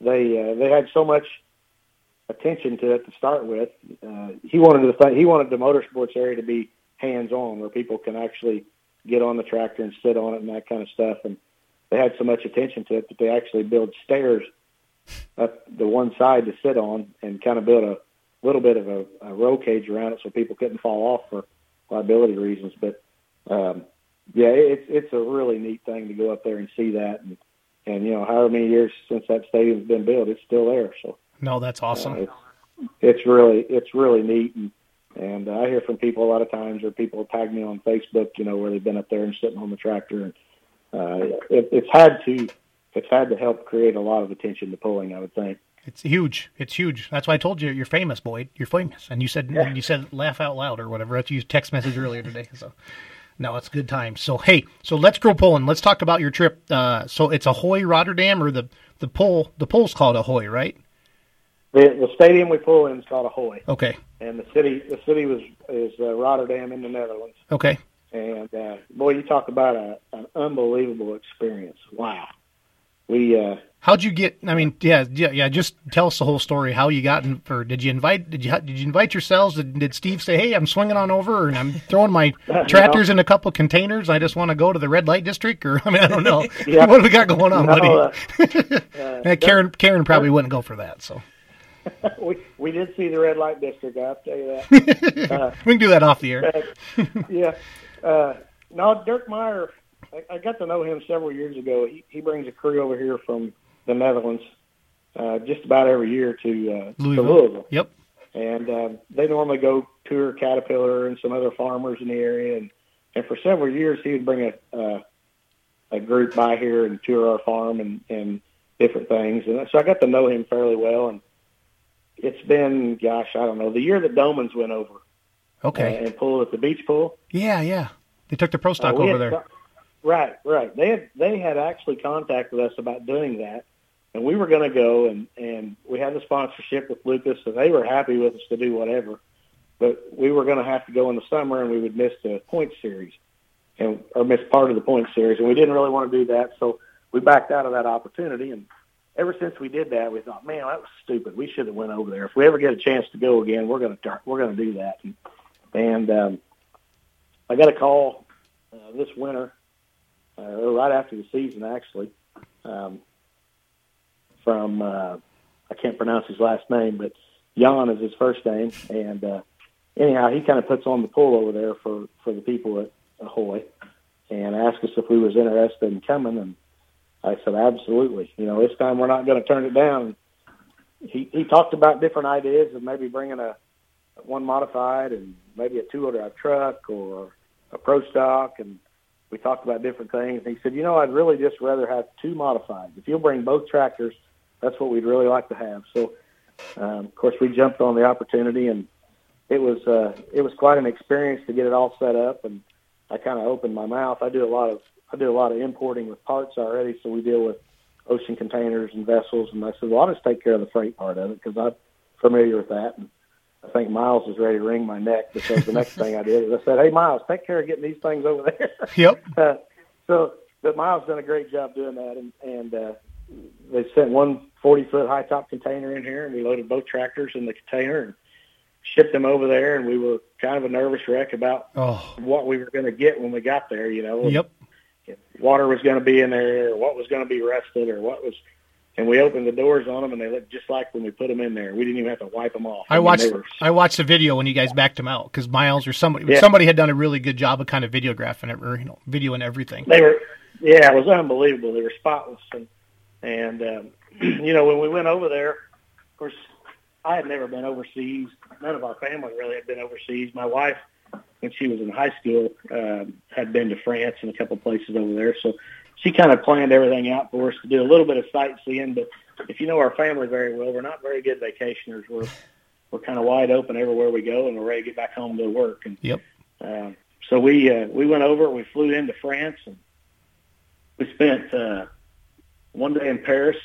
they uh, they had so much attention to it to start with. Uh, he wanted the th- he wanted the motorsports area to be hands on, where people can actually get on the tractor and sit on it and that kind of stuff. And they had so much attention to it that they actually built stairs up the one side to sit on and kind of built a little bit of a, a roll cage around it so people couldn't fall off for liability reasons. But um, yeah, it's it's a really neat thing to go up there and see that, and and you know, however many years since that stadium's been built, it's still there. So No, that's awesome. uh, it's it's really it's really neat, and and uh, I hear from people a lot of times, or people tag me on Facebook, you know, where they've been up there and sitting on the tractor, and uh, it, it's had to it's had to help create a lot of attention to pulling. I would think. It's huge. It's huge. That's why I told you you're famous, Boyd. You're famous, and you said you said laugh out loud or whatever. That's you text message earlier today. So, no, it's good time. So hey, so let's go pulling. Let's talk about your trip. Uh, so it's Ahoy Rotterdam, or the the pull the pull's called Ahoy, right? The the stadium we pull in is called Ahoy, Okay, and the city the city was is uh, Rotterdam in the Netherlands. okay. And uh, boy, you talk about a, an unbelievable experience. Wow, we uh, How'd you get? I mean, yeah, yeah, yeah. Just tell us the whole story. How you got, in, or did you invite? Did you did you invite yourselves? Did, did Steve say, "Hey, I'm swinging on over and I'm throwing my (laughs) tractors in a couple containers. I just want to go to the red light district"? Or (laughs) I mean, I don't know. Yeah. what do we got going on, buddy? No, uh, Eh, (laughs) Karen, Karen probably wouldn't go for that. So (laughs) we we did see the red light district. I'll tell you that. (laughs) uh, we can do that off the air. yeah. Uh, no, Dirk Meyer, I, I got to know him several years ago. He, he brings a crew over here from the Netherlands uh, just about every year to, uh, Louisville. to Louisville. Yep. And um, they normally go tour Caterpillar and some other farmers in the area. And, and for several years, he would bring a, uh, a group by here and tour our farm and and different things. And so I got to know him fairly well. And it's been, gosh, I don't know, the year that Domans went over Okay. uh, and pulled at the beach pull. yeah, yeah. They took the pro stock Uh, over had there. Right, right. They had they had actually contacted us about doing that, and we were going to go, and and we had the sponsorship with Lucas, and they were happy with us to do whatever, but we were going to have to go in the summer, and we would miss the point series, and or miss part of the point series, and we didn't really want to do that, so we backed out of that opportunity, and ever since we did that, we thought, man, that was stupid. We should have went over there. If we ever get a chance to go again, we're to we're to do that, and, and um, I got a call uh, this winter uh, right after the season, actually, um, from uh, I can't pronounce his last name, but Jan is his first name, and uh, anyhow, he kind of puts on the pull over there for for the people at Ahoy, and asked us if we was interested in coming, and I said absolutely. You know, this time we're not going to turn it down. He he talked about different ideas of maybe bringing a one modified and maybe a two wheel drive truck or a pro stock and we talked about different things. And he said, you know, I'd really just rather have two modifieds. If you'll bring both tractors, that's what we'd really like to have. So, um, of course, we jumped on the opportunity, and it was uh, it was quite an experience to get it all set up. And I kind of opened my mouth. I do a lot of I do a lot of importing with parts already, so we deal with ocean containers and vessels. And I said, well, I'll just take care of the freight part of it because I'm familiar with that. And I think Miles was ready to wring my neck because the next thing I did is I said, "Hey, Miles, take care of getting these things over there." (laughs) Yep. (laughs) uh, so, but Miles done a great job doing that, and and uh, they sent one 40 foot high top container in here, and we loaded both tractors in the container and shipped them over there. And we were kind of a nervous wreck about Oh, what we were going to get when we got there. You know, yep. If water was going to be in there, or what was going to be rusted, or what was. And we opened the doors on them, and they looked just like when we put them in there. We didn't even have to wipe them off. I mean, watched were I watched the video when you guys backed them out because Miles or somebody Yeah. somebody had done a really good job of kind of videographing it, or you know, video and everything. they were yeah it was unbelievable they were spotless and and um, (clears throat) you know when we went over there of course i had never been overseas none of our family really had been overseas my wife when she was in high school um, had been to france and a couple places over there so she kind of planned everything out for us to do a little bit of sightseeing but if you know our family very well we're not very good vacationers we're we're kind of wide open everywhere we go and we're ready to get back home to work and Yep. uh, so we uh, we went over. We flew into France, and we spent uh, one day in Paris.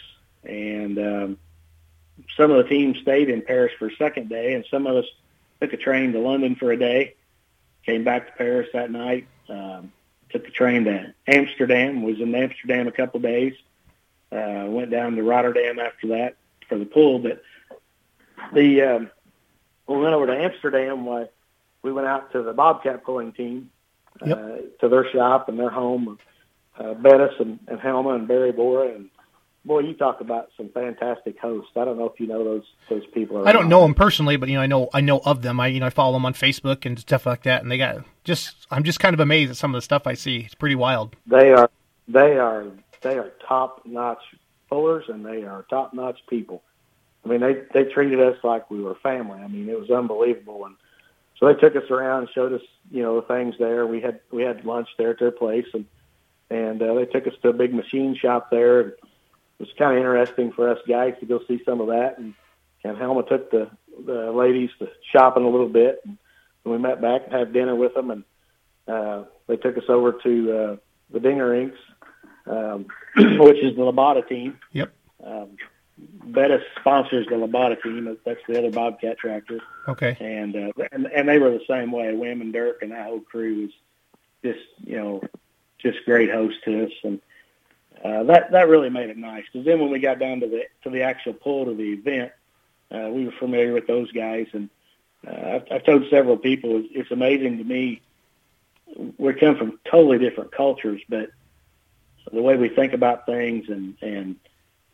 And um, some of the team stayed in Paris for a second day, and some of us took a train to London for a day. Came back to Paris that night. Um, took the train to Amsterdam. Was in Amsterdam a couple of days. Uh, went down to Rotterdam after that for the pull. But the um, we went over to Amsterdam. Why? we went out to the Bobcat pulling team Yep. uh, to their shop and their home. Uh, Bettis and, and Helma and Barry Bora and boy, you talk about some fantastic hosts. I don't know if you know those those people. I don't not. know them personally, but you know, I know I know of them. I you know I follow them on Facebook and stuff like that, and they got just I'm just kind of amazed at some of the stuff I see. It's pretty wild. They are they are they are top notch pullers and they are top notch people. I mean, they they treated us like we were family. I mean, it was unbelievable. And so they took us around and showed us, you know, the things there. We had we had lunch there at their place, and and uh, they took us to a big machine shop there. And was kind of interesting for us guys to go see some of that. And and Helma took the the ladies to shopping a little bit. And we met back and had dinner with them, and uh, they took us over to uh, the Dinger Inks, um, (clears throat) which is the Labata team. Yep. Um, Bettis sponsors the Labata team. That's the other Bobcat tractor, Okay. and uh, and and they were the same way. Wim and Dirk and that whole crew was just you know just great hosts to us, and uh, that that really made it nice. Because then when we got down to the to the actual pull to the event, uh, we were familiar with those guys, and uh, I've, I've told several people it's, it's amazing to me. We come from totally different cultures, but the way we think about things and and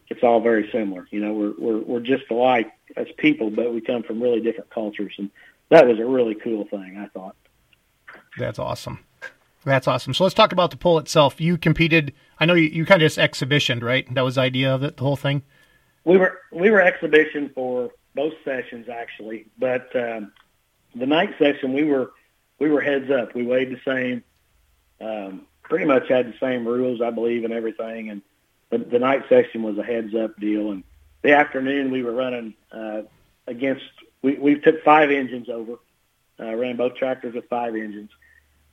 it's all very similar. You know, we're we're we're just alike as people, but we come from really different cultures, and that was a really cool thing. I thought. That's awesome. That's awesome. So let's talk about the pull itself. You competed. I know you, you kind of just exhibitioned, right? That was the idea of it, the whole thing. We were we were exhibition for both sessions actually, but um, the night session we were we were heads up. We weighed the same. Um, pretty much had the same rules, I believe, and everything. And the, the night session was a heads up deal, and the afternoon we were running uh, against. We we took five engines over, uh, ran both tractors with five engines.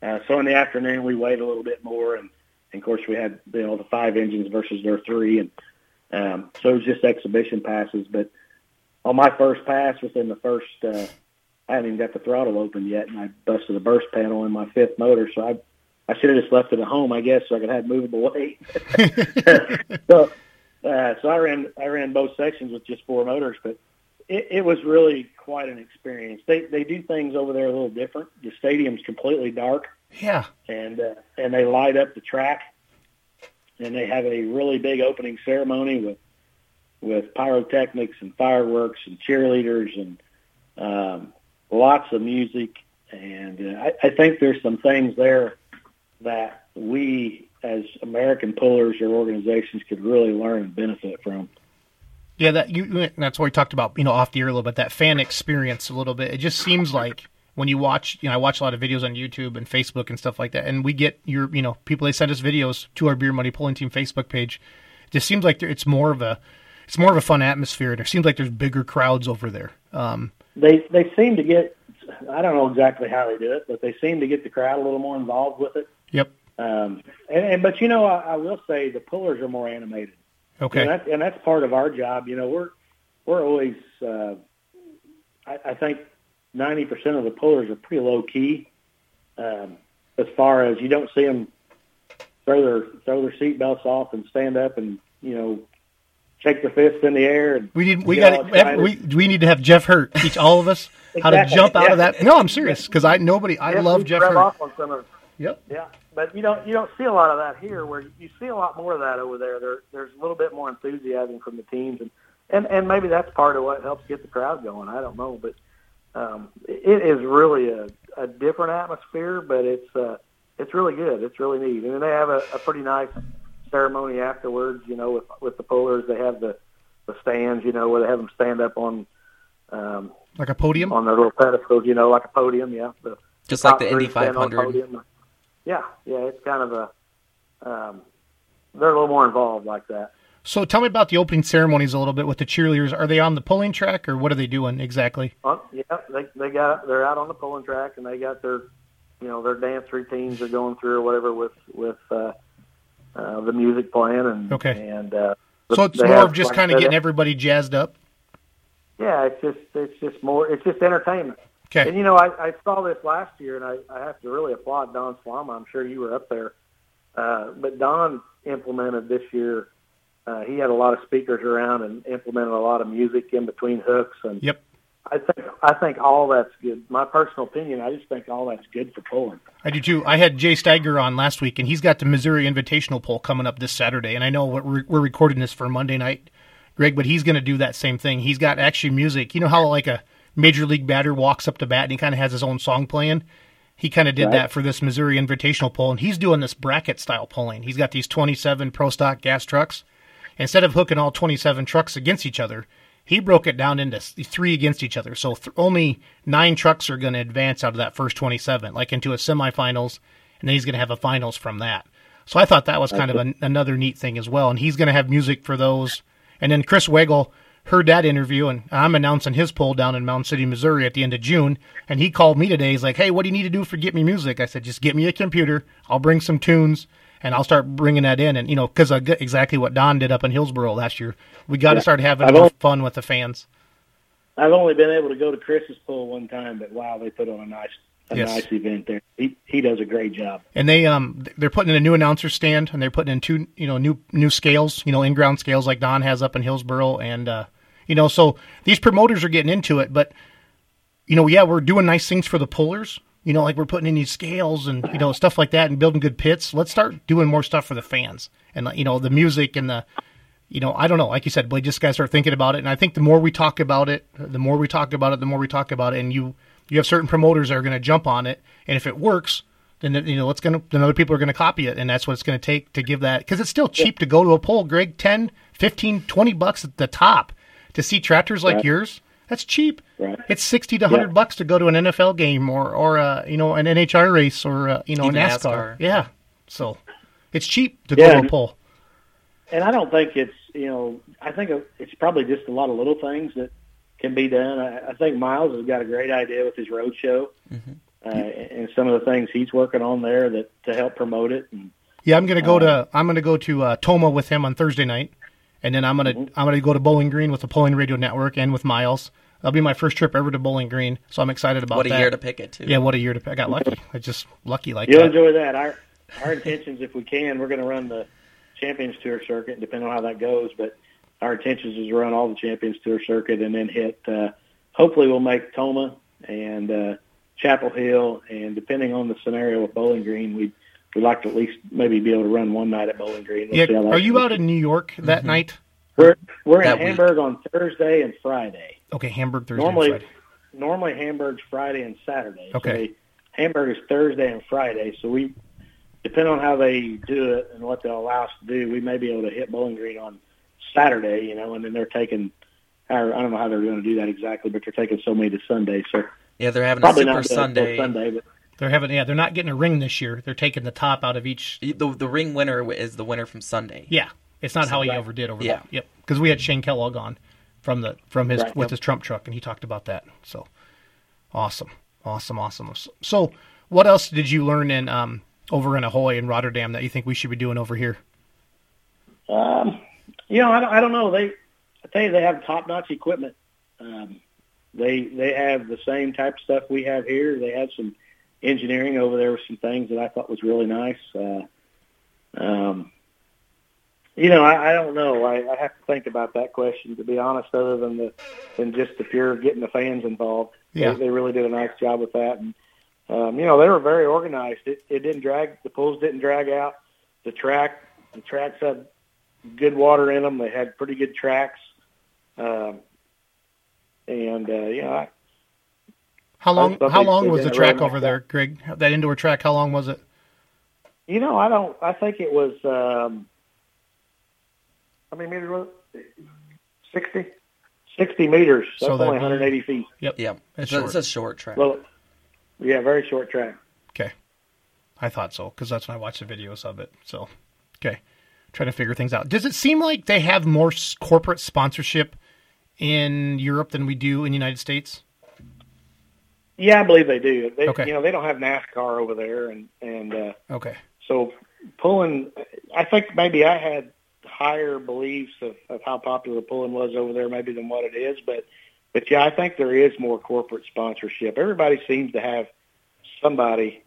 Uh, so in the afternoon we weighed a little bit more, and, and of course we had you know the five engines versus their three, and um, so it was just exhibition passes. But on my first pass, within the first, uh, I hadn't even got the throttle open yet, and I busted a burst panel in my fifth motor. So I, I should have just left it at home, I guess, so I could have movable weight. (laughs) so, uh, so I ran, I ran both sections with just four motors, but it, it was really quite an experience. They they do things over there a little different. The stadium's completely dark, Yeah. and uh, and they light up the track, and they have a really big opening ceremony with with pyrotechnics and fireworks and cheerleaders and um, lots of music. And uh, I, I think there's some things there that we as American pullers or organizations could really learn and benefit from. Yeah, that you that's what we talked about, you know, off the air a little bit, that fan experience a little bit. It just seems like when you watch, you know, I watch a lot of videos on YouTube and Facebook and stuff like that, and we get your, you know, people they send us videos to our Beer Money Pulling Team Facebook page. It just seems like there- it's more of a it's more of a fun atmosphere. and It seems like there's bigger crowds over there. Um, They they seem to get I don't know exactly how they do it, but they seem to get the crowd a little more involved with it. yep. Um, and, and but you know, I, I will say the pullers are more animated. Okay. And, that, and that's part of our job. You know, we're we're always. Uh, I, I think ninety percent of the pullers are pretty low key. Um, as far as you don't see them throw their throw their seatbelts off and stand up and you know shake their fists in the air. And We need we got excited. we do we need to have Jeff Hurt teach all of us (laughs) how to jump out of that. No, I'm serious because I nobody I Yeah, love Jeff Hurt. off on some of Yep. Yeah, but you don't you don't see a lot of that here. Where you see a lot more of that over there. There there's a little bit more enthusiasm from the teams, and and and maybe that's part of what helps get the crowd going. I don't know, but um, it is really a, a different atmosphere, but it's uh, it's really good. It's really neat, and then they have a, a pretty nice ceremony afterwards. You know, with with the pullers, they have the the stands. You know, where they have them stand up on um, Like a podium. on their little pedestals. You know, like a podium. Yeah, the Just like the Indy 500. Yeah, yeah, it's kind of a. Um, they're a little more involved like that. So tell me about the opening ceremonies a little bit with the cheerleaders. Are they on the pulling track or what are they doing exactly? Well, yeah, they they got they're out on the pulling track and they got their, you know, their dance routines they're going through or whatever with with uh, uh, the music playing and Okay. and uh, So it's more of just kind of getting everybody jazzed up. Yeah, it's just it's just more it's just entertainment. Okay. And you know, I, I saw this last year, and I, I have to really applaud Don Slama. I'm sure you were up there, uh, but Don implemented this year. Uh, he had a lot of speakers around and implemented a lot of music in between hooks, and Yep. I think I think all that's good. My personal opinion, I just think all that's good for pulling. I do too. I had Jay Steiger on last week, and he's got the Missouri Invitational Pull coming up this Saturday. And I know we're, we're recording this for Monday night, Greg, but he's going to do that same thing. He's got actually music. You know how like a major league batter walks up to bat and he kind of has his own song playing. He kind of did Right. that for this Missouri Invitational Pull, and he's doing this bracket style pulling. He's got these 27 pro stock gas trucks. Instead of hooking all 27 trucks against each other, he broke it down into three against each other. So th- only nine trucks are going to advance out of that first 27, like into a semifinals, and then he's going to have a finals from that. So I thought that was kind of an, another neat thing as well. And he's going to have music for those. And then Chris Weigel heard that interview, and I'm announcing his pull down in Mound City, Missouri at the end of June. And he called me today. He's like, hey, what do you need to do for Get Me Music? I said, just get me a computer. I'll bring some tunes. And I'll start bringing that in, and you know, because exactly what Don did up in Hillsboro last year, we got to Yeah. start having more fun with the fans. I've only been able to go to Chris's pull one time, but wow, they put on a nice a Yes. nice event there. He he does a great job. and they um they're putting in a new announcer stand and they're putting in two you know new new scales you know in ground scales like Don has up in Hillsboro and uh you know so these promoters are getting into it but you know yeah we're doing nice things for the pullers you know like we're putting in these scales and you know stuff like that and building good pits let's start doing more stuff for the fans. And you know the music and the you know I don't know. Like you said we just gotta start thinking about it. And I think the more we talk about it the more we talk about it the more we talk about it. And you you have certain promoters that are going to jump on it. And if it works then you know it's going to then other people are going to copy it. And that's what it's going to take to give that because it's still cheap to go to a pull greg. 10 15 20 bucks at the top to see tractors like Right. yours that's cheap Right. it's 60 to 100 Yeah. bucks to go to an nfl game or or uh, you know an nhr race or uh, you know Even NASCAR. NASCAR. yeah so It's cheap to Yeah, go to a and- pull. and I don't think it's you know I think it's probably just a lot of little things that can be done. I, I think Miles has got a great idea with his road show uh, and some of the things he's working on there that to help promote it. And Yeah, I'm gonna go to I'm gonna go to uh, Tomah with him on Thursday night, and then I'm gonna Mm-hmm. I'm gonna go to Bowling Green with the Pulling Radio Network and with Miles. That'll be my first trip ever to Bowling Green, so I'm excited about that. What a that. year to pick it too. Yeah, what a year to pick. I got lucky. I just lucky like you'll that. enjoy that. Our our intentions, if we can, we're going to run the Champions Tour circuit, depending on how that goes. But our intentions is to run all the Champions Tour circuit and then hit. Uh, hopefully, we'll make Tomah and uh, Chapel Hill, and depending on the scenario with Bowling Green, we we'd like to at least maybe be able to run one night at Bowling Green. We'll Yeah, see that are you goes. out in New York that Mm-hmm. night? We're we're in That week. Hamburg on Thursday and Friday. Okay, Hamburg Thursday. normally, and Friday. normally Hamburg's Friday and Saturday. Okay. So they, Hamburg is Thursday and Friday. So we, depending on how they do it and what they'll allow us to do, we may be able to hit Bowling Green on Saturday. You know, and then they're taking. I I don't know how they're going to do that exactly, but they're taking so many to Sunday. So Yeah, they're having a Super not Sunday. Sunday, but They're having yeah, they're not getting a ring this year. They're taking the top out of each. The the ring winner is the winner from Sunday. Yeah, it's not how he Right. overdid over there. Yeah. that. Yep, because we had Shane Kellogg on from the from his Right. with Yep. his Trump truck, and he talked about that. So awesome, awesome, awesome. So, what else did you learn in um over in Ahoy in Rotterdam that you think we should be doing over here? Um, you know, I don't, I don't know. They, I tell you, they have top-notch equipment. Um, they they have the same type of stuff we have here. They have some engineering over there with some things that I thought was really nice. Uh, um, you know, I, I don't know. I, I have to think about that question to be honest. Other than the than just the pure getting the fans involved, Yeah. they, they really did a nice job with that. And um, you know, they were very organized. It, it didn't drag. The pulls didn't drag out. The track, the tracks had good water in them. They had pretty good tracks. Um, and uh, you know, I, How long? How long was the track over there, Greg? That indoor track. How long was it? you know, I don't. I think it was. Um, how many meters was it? 60? 60 meters. That's So that'd only be- 180 feet. Yep. Yeah, It's it's, a, short. it's a short track. Well, yeah, very short track. Okay, I thought so because that's when I watched the videos of it. So, okay, trying to figure things out. Does it seem like they have more corporate sponsorship in Europe than we do in the United States? Yeah, I believe they do. They, Okay. You know, they don't have NASCAR over there, and and uh, Okay. so pulling. I think maybe I had higher beliefs of, of how popular pulling was over there, maybe than what it is. But but yeah, I think there is more corporate sponsorship. Everybody seems to have somebody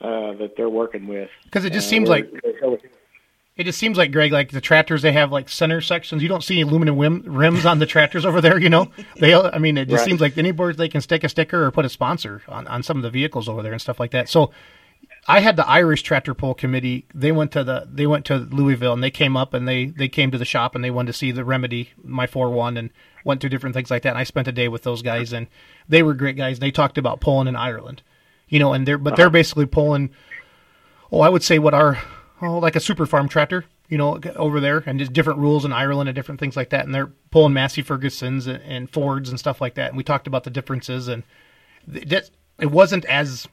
uh, that they're working with. Because it just Uh, seems or- like or- it just seems like Greg, like the tractors, they have like center sections. You don't see aluminum rim, rims on the tractors over there. You know, (laughs) they. I mean, it just Right. seems like anywhere they can stick a sticker or put a sponsor on on some of the vehicles over there and stuff like that. So. I had the Irish tractor pull committee. They went to the they went to Louisville and they came up and they they came to the shop and they wanted to see the remedy my four one and went through different things like that. And I spent a day with those guys and they were great guys. They talked about pulling in Ireland, you know, and they're but they're uh-huh. basically pulling. Oh, I would say what our oh like a super farm tractor, you know, over there and just different rules in Ireland and different things like that. And they're pulling Massey Fergusons and, and Fords and stuff like that. And we talked about the differences and that it wasn't as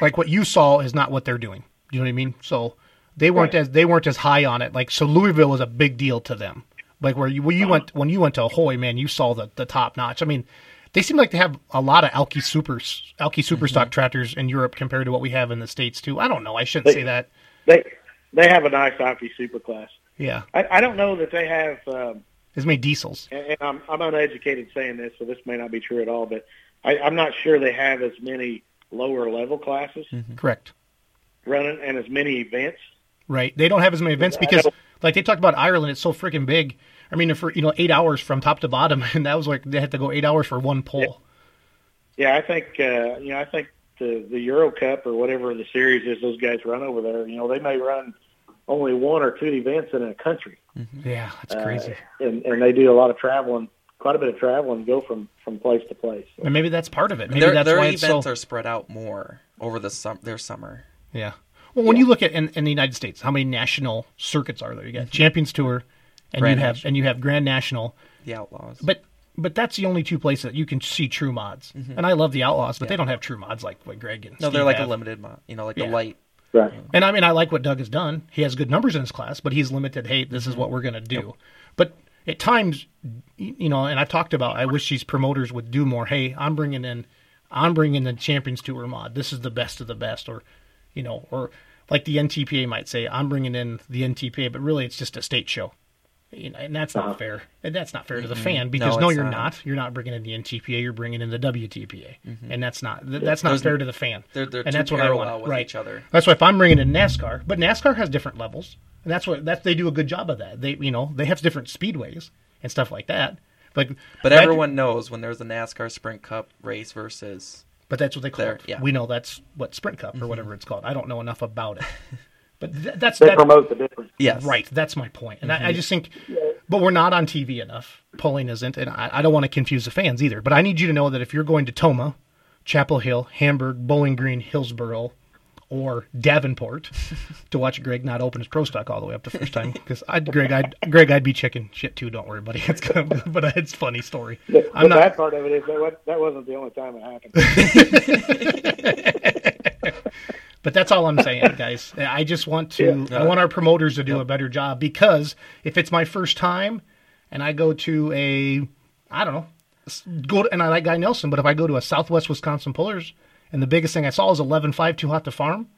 like what you saw is not what they're doing. You know what I mean? So they weren't as they weren't as high on it. Like so, Louisville was a big deal to them. Like where you when you uh-huh. went when you went to Ahoy, man, you saw the the top notch. I mean, they seem like they have a lot of Alki supers Alki super mm-hmm. stock tractors in Europe compared to what we have in the states too. I don't know. I shouldn't They- say that. they they have a nice Alki Superclass. Yeah, I, I don't know that they have. Um, as many diesels. and, and I'm, I'm uneducated saying this, so this may not be true at all, but I, I'm not sure they have as many lower level classes Correct. running and as many events. Right. They don't have as many events because, like they talked about Ireland, it's so freaking big. I mean, for you know, eight hours from top to bottom, (laughs) and that was like they had to go eight hours for one pull. Yeah, I think uh, you know I think the the Euro Cup or whatever the series is those guys run over there. You know they may run only one or two events in a country, mm-hmm. Yeah, that's uh, crazy. and and they do a lot of traveling, quite a bit of traveling, go from from place to place. So, And maybe that's part of it. Maybe their that's their why it's events so. are spread out more over the sum- their summer. Yeah. Well, when you look at in, in the United States, how many national circuits are there? You got mm-hmm. Champions Tour, and Grand you have National. and you have Grand National, The Outlaws. but but that's the only two places that you can see true mods. Mm-hmm. And I love the Outlaws, but they don't have true mods like what Greg and no, Steve they're like have. a limited mod. You know, like Yeah. the light. Right. And I mean, I like what Doug has done. He has good numbers in his class, but he's limited. Hey, this is what we're going to do. But at times, you know, and I've talked about. I wish these promoters would do more. Hey, I'm bringing in, I'm bringing the Champions Tour mod. This is the best of the best, or, you know, or like the NTPA might say, I'm bringing in the NTPA, but really it's just a state show. You know, and that's not uh-huh. fair. And that's not fair to the fan because no, it's you're not. not. You're not bringing in the NTPA. You're bringing in the WTPA, mm-hmm. and that's not th- that's not There's- fair to the fan. they're- they're and that's what I want. with right. each other. That's why if I'm bringing in NASCAR, but NASCAR has different levels, and that's what that they do a good job of that. They you know they have different speedways and stuff like that. Like, But that- everyone knows when there's a NASCAR Sprint Cup race versus But that's what they call There, it. yeah. We know that's what Sprint Cup or mm-hmm. whatever it's called. I don't know enough about it, (laughs) but th- that's They that, promote the difference. yes, right. That's my point. point, and I, I mm-hmm. just think, but we're not on TV enough. Pulling isn't, and I, I don't want to confuse the fans either. But I need you to know that if you're going to Tomah, Chapel Hill, Hamburg, Bowling Green, Hillsboro, or Davenport (laughs) to watch Greg not open his pro stock all the way up the first time, because I'd Greg, I'd Greg, I'd be checking shit too. Don't worry, buddy. It's kind of, (laughs) but it's funny story. The, I'm the not. bad part of it is that, that wasn't the only time it happened. But that's (laughs) all I'm saying, (laughs) guys. I just want to. I want our promoters to do a better job because if it's my first time, and I go to a, I don't know, go to, and I like Guy Nelson, but if I go to a Southwest Wisconsin Pullers, and the biggest thing I saw is 11.5 too hot to farm.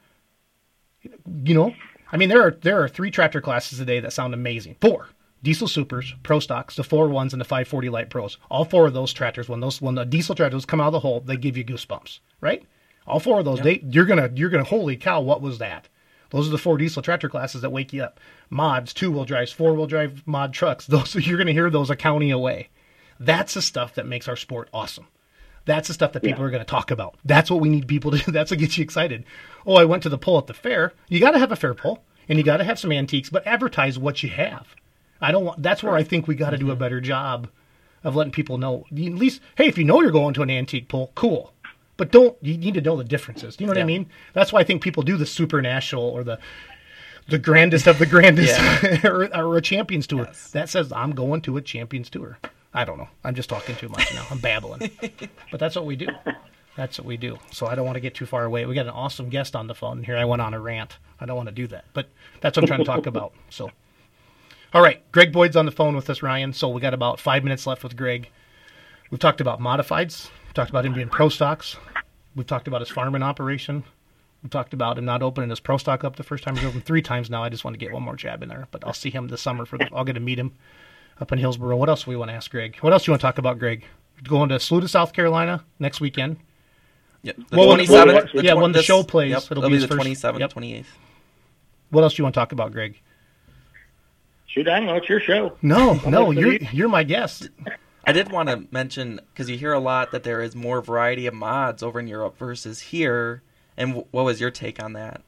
You know, I mean there are there are three tractor classes today that sound amazing. Four diesel supers, pro stocks, the four ones, and the 540 light pros. All four of those tractors, when those when the diesel tractors come out of the hole, they give you goosebumps, right? All four of those, they you're gonna you're gonna holy cow, what was that? Those are the four diesel tractor classes that wake you up. Mods, two wheel drives, four wheel drive mod trucks. Those (laughs) you're gonna hear those a county away. That's the stuff that makes our sport awesome. That's the stuff that people are going to talk about. That's what we need people to. (laughs) That's what gets you excited. Oh, I went to the pull at the fair. You got to have a fair pull, and you got to have some antiques, but advertise what you have. I don't want. That's where I think we got to do a mm-hmm. better job of letting people know. At least, hey, if you know you're going to an antique pull, cool. But don't you need to know the differences? Do You know what I mean? That's why I think people do the super national or the the grandest of the (laughs) grandest (laughs) or, or a champions tour. Yes. That says I'm going to a champions tour. I don't know. I'm just talking too much now. I'm babbling. (laughs) but that's what we do. That's what we do. So I don't want to get too far away. We got an awesome guest on the phone. Here I went on a rant. I don't want to do that. But that's what I'm trying to talk about. So all right, Greg Boyd's on the phone with us, Ryan. So we got about five minutes left with Greg. We've talked about modifieds. We've talked about him being pro stocks. We've talked about his farming operation. We talked about him not opening his pro stock up the first time. He's opened three times now. I just want to get one more jab in there, but I'll see him this summer. For the, I'll get to meet him up in Hillsboro. What else do we want to ask Greg? What else do you want to talk about, Greg? Going to Saluda, South Carolina next weekend. Yep. The Well, 27th. well, the yeah, twen- when the show plays, Yep, it'll it'll, be be the first- 27th, yep. 28th. What else do you want to talk about, Greg? Shoot, I don't know. It's your show. No, no, you're you're my guest. I did want to mention because you hear a lot that there is more variety of mods over in Europe versus here. And w- what was your take on that?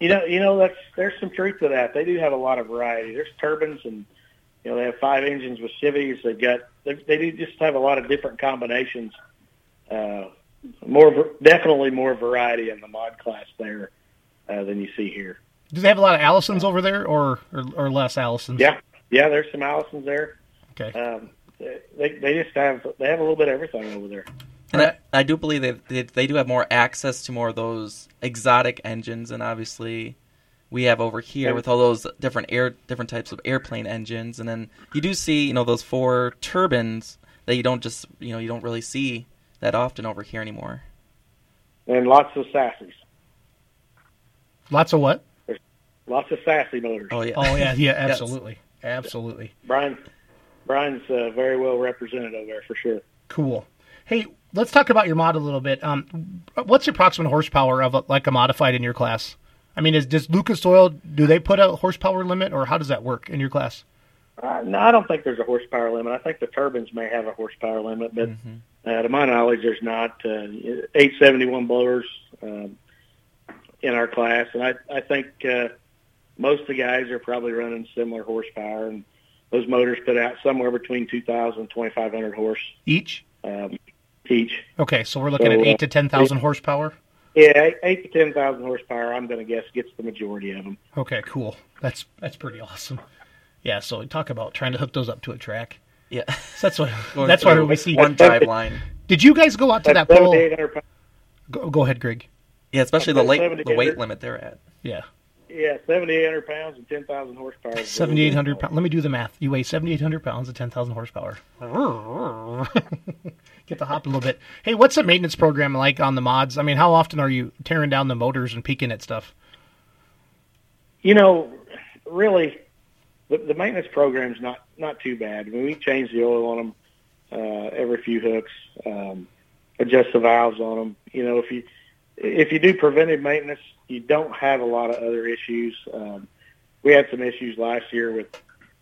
You know, you know, that's there's some truth to that. They do have a lot of variety. There's turbines, and you know, they have five engines with civvies. They've got they, they do just have a lot of different combinations. Uh, more definitely more variety in the mod class there uh, than you see here. Do they have a lot of Allisons over there, or or, or less Allisons? Yeah, yeah. There's some Allisons there. Okay. Um, they they just have they have a little bit of everything over there. And I, I do believe they, they they do have more access to more of those exotic engines, and obviously we have over here with all those different air different types of airplane engines, and then you do see you know those four turbines that you don't just you know you don't really see that often over here anymore. And lots of sassies, Lots of what? lots of sassy motors. Oh yeah. Oh yeah, yeah, (laughs) Yes. absolutely, absolutely. Brian, Brian's uh, very well represented over there for sure. Cool. Hey, let's talk about your mod a little bit. Um, what's the approximate horsepower of a, like a modified in your class? I mean, is does Lucas Oil do they put a horsepower limit, or how does that work in your class? Uh, no, I don't think there's a horsepower limit. I think the turbines may have a horsepower limit, but uh, to my knowledge, there's not. Uh, 871 blowers um, in our class, and I, I think uh, most of the guys are probably running similar horsepower, and those motors put out somewhere between 2,000 and 2,500 horse Each. um, each. Okay, so we're looking So, at uh, eight to ten thousand horsepower. Yeah, eight, eight to 10,000 horsepower. I'm going to guess gets the majority of them. Okay, cool. That's that's pretty awesome. Yeah, so talk about trying to hook those up to a track. Yeah. So that's what (laughs) that's why we see. one drive (laughs) line. Did you guys go out to that That's pole? Go, go ahead, Greg. Yeah, especially the Okay, late the weight limit they're at. Yeah. Yeah, 7,800 pounds and 10,000 horsepower. 7,800 pounds. Let me do the math. You weigh 7,800 pounds and 10,000 horsepower. (laughs) Get the hop a little bit. Hey, what's the maintenance program like on the mods? I mean, how often are you tearing down the motors and peeking at stuff? You know, really, the, the maintenance program's not not too bad. I mean, we change the oil on them uh, every few hooks, um, adjust the valves on them. You know, if you if you do preventive maintenance, you don't have a lot of other issues. Um, we had some issues last year with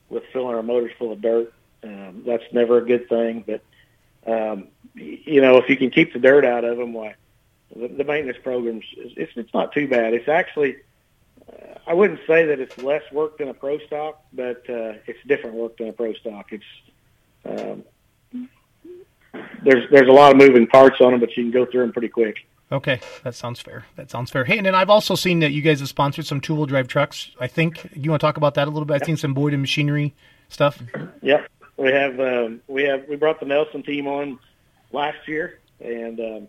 with filling our motors full of dirt. Um, that's never a good thing, but um, you know, if you can keep the dirt out of them, why the, the maintenance programs it's it's not too bad. It's actually I wouldn't say that it's less work than a pro stock, but uh, it's different work than a pro stock. It's um, there's there's a lot of moving parts on them, but you can go through them pretty quick. Okay, that sounds fair. That sounds fair. Hey, and then I've also seen that you guys have sponsored some two-wheel drive trucks. I think you want to talk about that a little bit. I've seen some Boyd and Machinery stuff. Yep, we have um, we have we brought the Nelson team on last year, and um,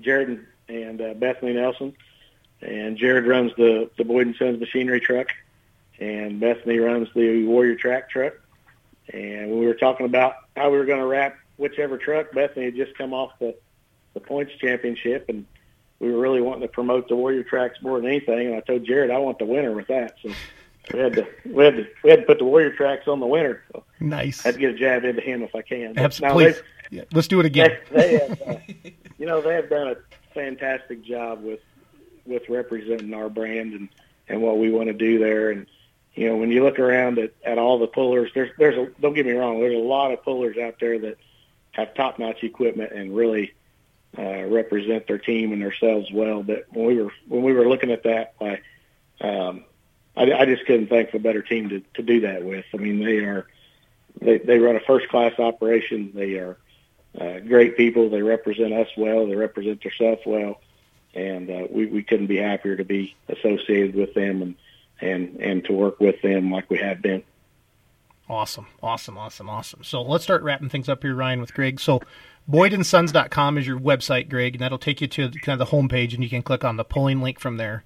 Jared and, and uh, Bethany Nelson, and Jared runs the the Boyd and Sons machinery truck, and Bethany runs the Warrior track truck. And we were talking about how we were going to wrap whichever truck, Bethany had just come off the the points championship, and we were really wanting to promote the Warrior tracks more than anything. And I told Jared I want the winner with that, so we had to we had to we had to put the Warrior tracks on the winner. So Nice. I had to get a jab into him if I can. But Absolutely. Yeah, let's do it again. they, (laughs) they have, uh, you know, they have done a fantastic job with with representing our brand and and what we want to do there. And you know, when you look around at, at all the pullers, there's there's a don't get me wrong, there's a lot of pullers out there that have top notch equipment and really uh, represent their team and themselves well. But when we were when we were looking at that, I um, I, I just couldn't think of a better team to, to do that with. I mean, they are they they run a first class operation. They are uh, great people. They represent us well. They represent themselves well, and uh, we we couldn't be happier to be associated with them and and and to work with them like we have been. Awesome, awesome, awesome, awesome. So let's start wrapping things up here, Ryan, with Greg. So BoydandSons.com is your website, Greg, and that'll take you to kind of the homepage, and you can click on the pulling link from there.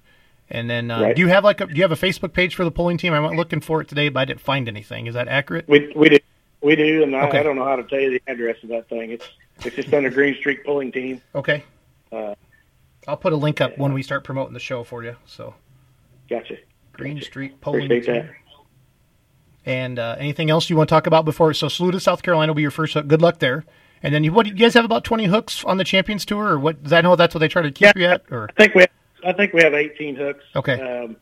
And then, uh, Right. do you have like a, do you have a Facebook page for the pulling team? I went looking for it today, but I didn't find anything. Is that accurate? We we do we do, and I, Okay. I don't know how to tell you the address of that thing. It's it's just under Green Streak Pulling Team. Okay. Uh, I'll put a link up when we start promoting the show for you. So Gotcha. Green Gotcha. Streak Pulling Appreciate Team. that. And uh, anything else you want to talk about before? So Saluda, South Carolina will be your first hook. Good luck there. And then you, what, you guys have about 20 hooks on the Champions Tour, or what? Does I know that's what they try to keep Yeah. you at? Or I think we have, I think we have 18 hooks. Okay. Um,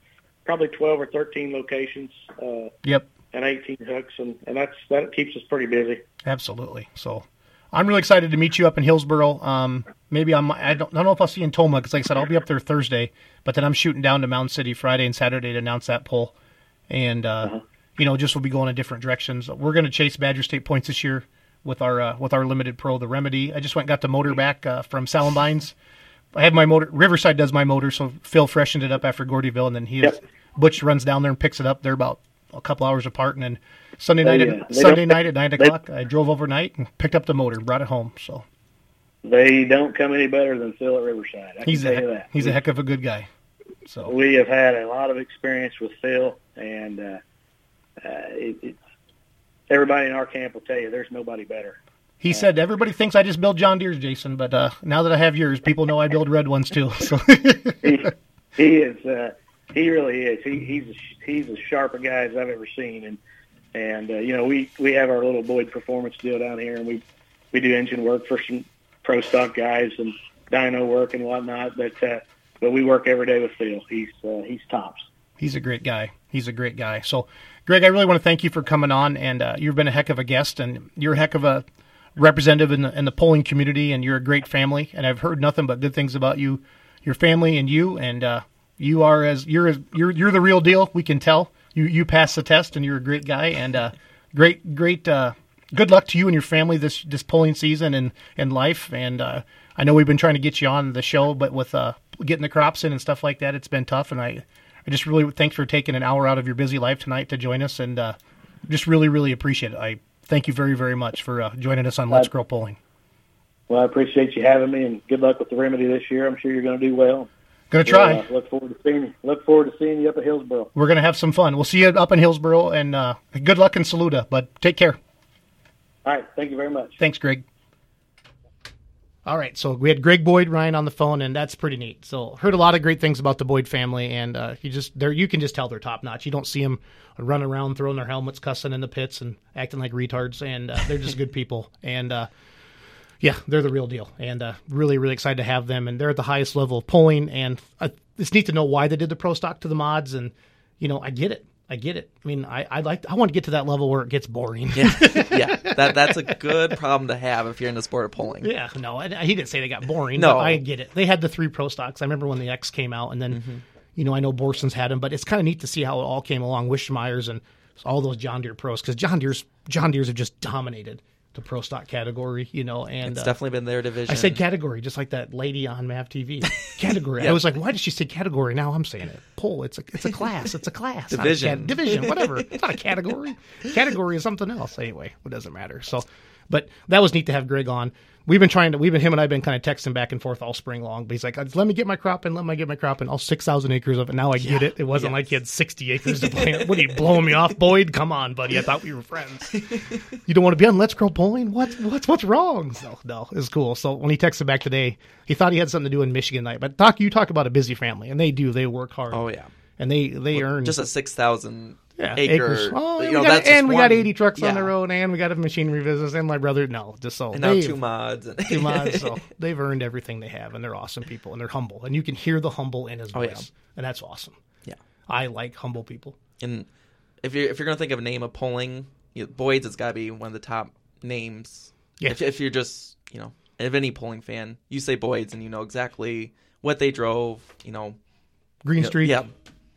probably 12 or 13 locations. Uh, Yep, and 18 hooks, and, and that's that keeps us pretty busy. absolutely. So I'm really excited to meet you up in Hillsboro. Um, maybe I'm, I don't, I don't know if I'll see you in Tomah because, like I said, I'll be up there Thursday, but then I'm shooting down to Mound City Friday and Saturday to announce that pull. And, uh, you know, just we'll be going in different directions. We're going to chase Badger State points this year with our uh, with our limited pro, the Remedy. I just went and got the motor back uh, from Salamines. I have my motor. Riverside does my motor, so Phil freshened it up after Gordyville, and then he Yep. Butch runs down there and picks it up. They're about a couple hours apart, and then Sunday They, night, uh, at, Sunday night at nine they- o'clock, I drove overnight and picked up the motor, brought it home. So They don't come any better than Phil at Riverside. I he's can a tell you that. he's a heck of a good guy. So We have had a lot of experience with Phil, and uh, uh, it, it's everybody in our camp will tell you there's nobody better. he said everybody thinks I just build John Deere's, Jason, but uh, now that I have yours, people know I build red ones too. (laughs) So he, he is uh, he really is. He, he's a, he's as sharp a guy as I've ever seen, and and uh, you know we we have our little Boyd Performance deal down here, and we we do engine work for some pro stock guys and dyno work and whatnot, but uh, but we work every day with Phil. He's uh, he's tops. He's a great guy. He's a great guy. So, Greg, I really want to thank you for coming on, and uh, you've been a heck of a guest, and you're a heck of a representative in the, in the pulling community, and you're a great family. And I've heard nothing but good things about you, your family, and you. And uh, you are as you're as you're you're the real deal. We can tell you you passed the test, and you're a great guy, and uh, great great. Uh, good luck to you and your family this this pulling season and and life. And uh, I know we've been trying to get you on the show, but with uh, getting the crops in and stuff like that, it's been tough. And I I just really thanks for taking an hour out of your busy life tonight to join us, and uh, just really, really appreciate it. I thank you very, very much for uh, joining us on Let's Go Pulling. Well, I appreciate you having me, and good luck with the remedy this year. I'm sure you're going to do well. Gonna try. We'll, uh, look forward to seeing you. Look forward to seeing you up at Hillsboro. We're gonna have some fun. We'll see you up in Hillsboro, and uh, good luck in Saluda. But take care. All right. Thank you very much. Thanks, Greg. All right, so we had Greg Boyd Ryan on the phone, and that's pretty neat. So heard a lot of great things about the Boyd family, and uh, you just there you can just tell they're top notch. You don't see them running around throwing their helmets, cussing in the pits, and acting like retards, and uh, they're just good people. (laughs) And uh, yeah, they're the real deal, and uh, really really excited to have them. And they're at the highest level of pulling, and uh, it's neat to know why they did the pro stock to the mods, and you know I get it. I get it. I mean, I I like I want to get to that level where it gets boring. Yeah, (laughs) yeah. That that's a good problem to have if you're in the sport of pulling. Yeah, no, I, he didn't say they got boring. No. but I get it. They had the three pro stocks. I remember when the X came out, and then Mm-hmm. you know I know Borson's had them, but it's kind of neat to see how it all came along. Wishmeyer's and all those John Deere pros because John Deere's John Deere's have just dominated the pro stock category. You know, and It's uh, definitely been their division. I said category, just like that lady on Mav TV. (laughs) Category. I was like, why did she say category? Now I'm saying it. Pull. It's a it's a class. It's a class. not a Division. cat- division. Whatever. (laughs) It's not a category. Category is something else. Anyway, it doesn't matter. So, but that was neat to have Greg on. We've been trying to. We've been him and I've been kind of texting back and forth all spring long. But he's like, let me get my crop in. Let me get my crop in. All six thousand acres of it. Now I get it. It wasn't like he had sixty acres to (laughs) plant. What are you blowing me off, Boyd? Come on, buddy. I thought we were friends. (laughs) You don't want to be on Let's Grow Pulling? What, what's what's wrong? No, no, it was cool. So when he texted back today, he thought he had something to do in Michigan night. But Doc, you talk about a busy family, and they do. They work hard. Oh yeah, and they they earn just a six thousand yeah, acre. acres. Oh, you and know, we got, that's just and we got one- eighty trucks on the road, and we got a machinery business, and my brother. No, just so And now two mods. And two mods. So (laughs) they've earned everything they have, and they're awesome people, and they're humble, and you can hear the humble in his Oh, yeah. voice, and that's awesome. yeah. I like humble people. And if you're if you're gonna think of a name of pulling, you Boyd's has got to be one of the top names. Yeah. If, if you're just you know if any pulling fan, you say Boyd's and you know exactly what they drove. You know. Green Streak. Yeah.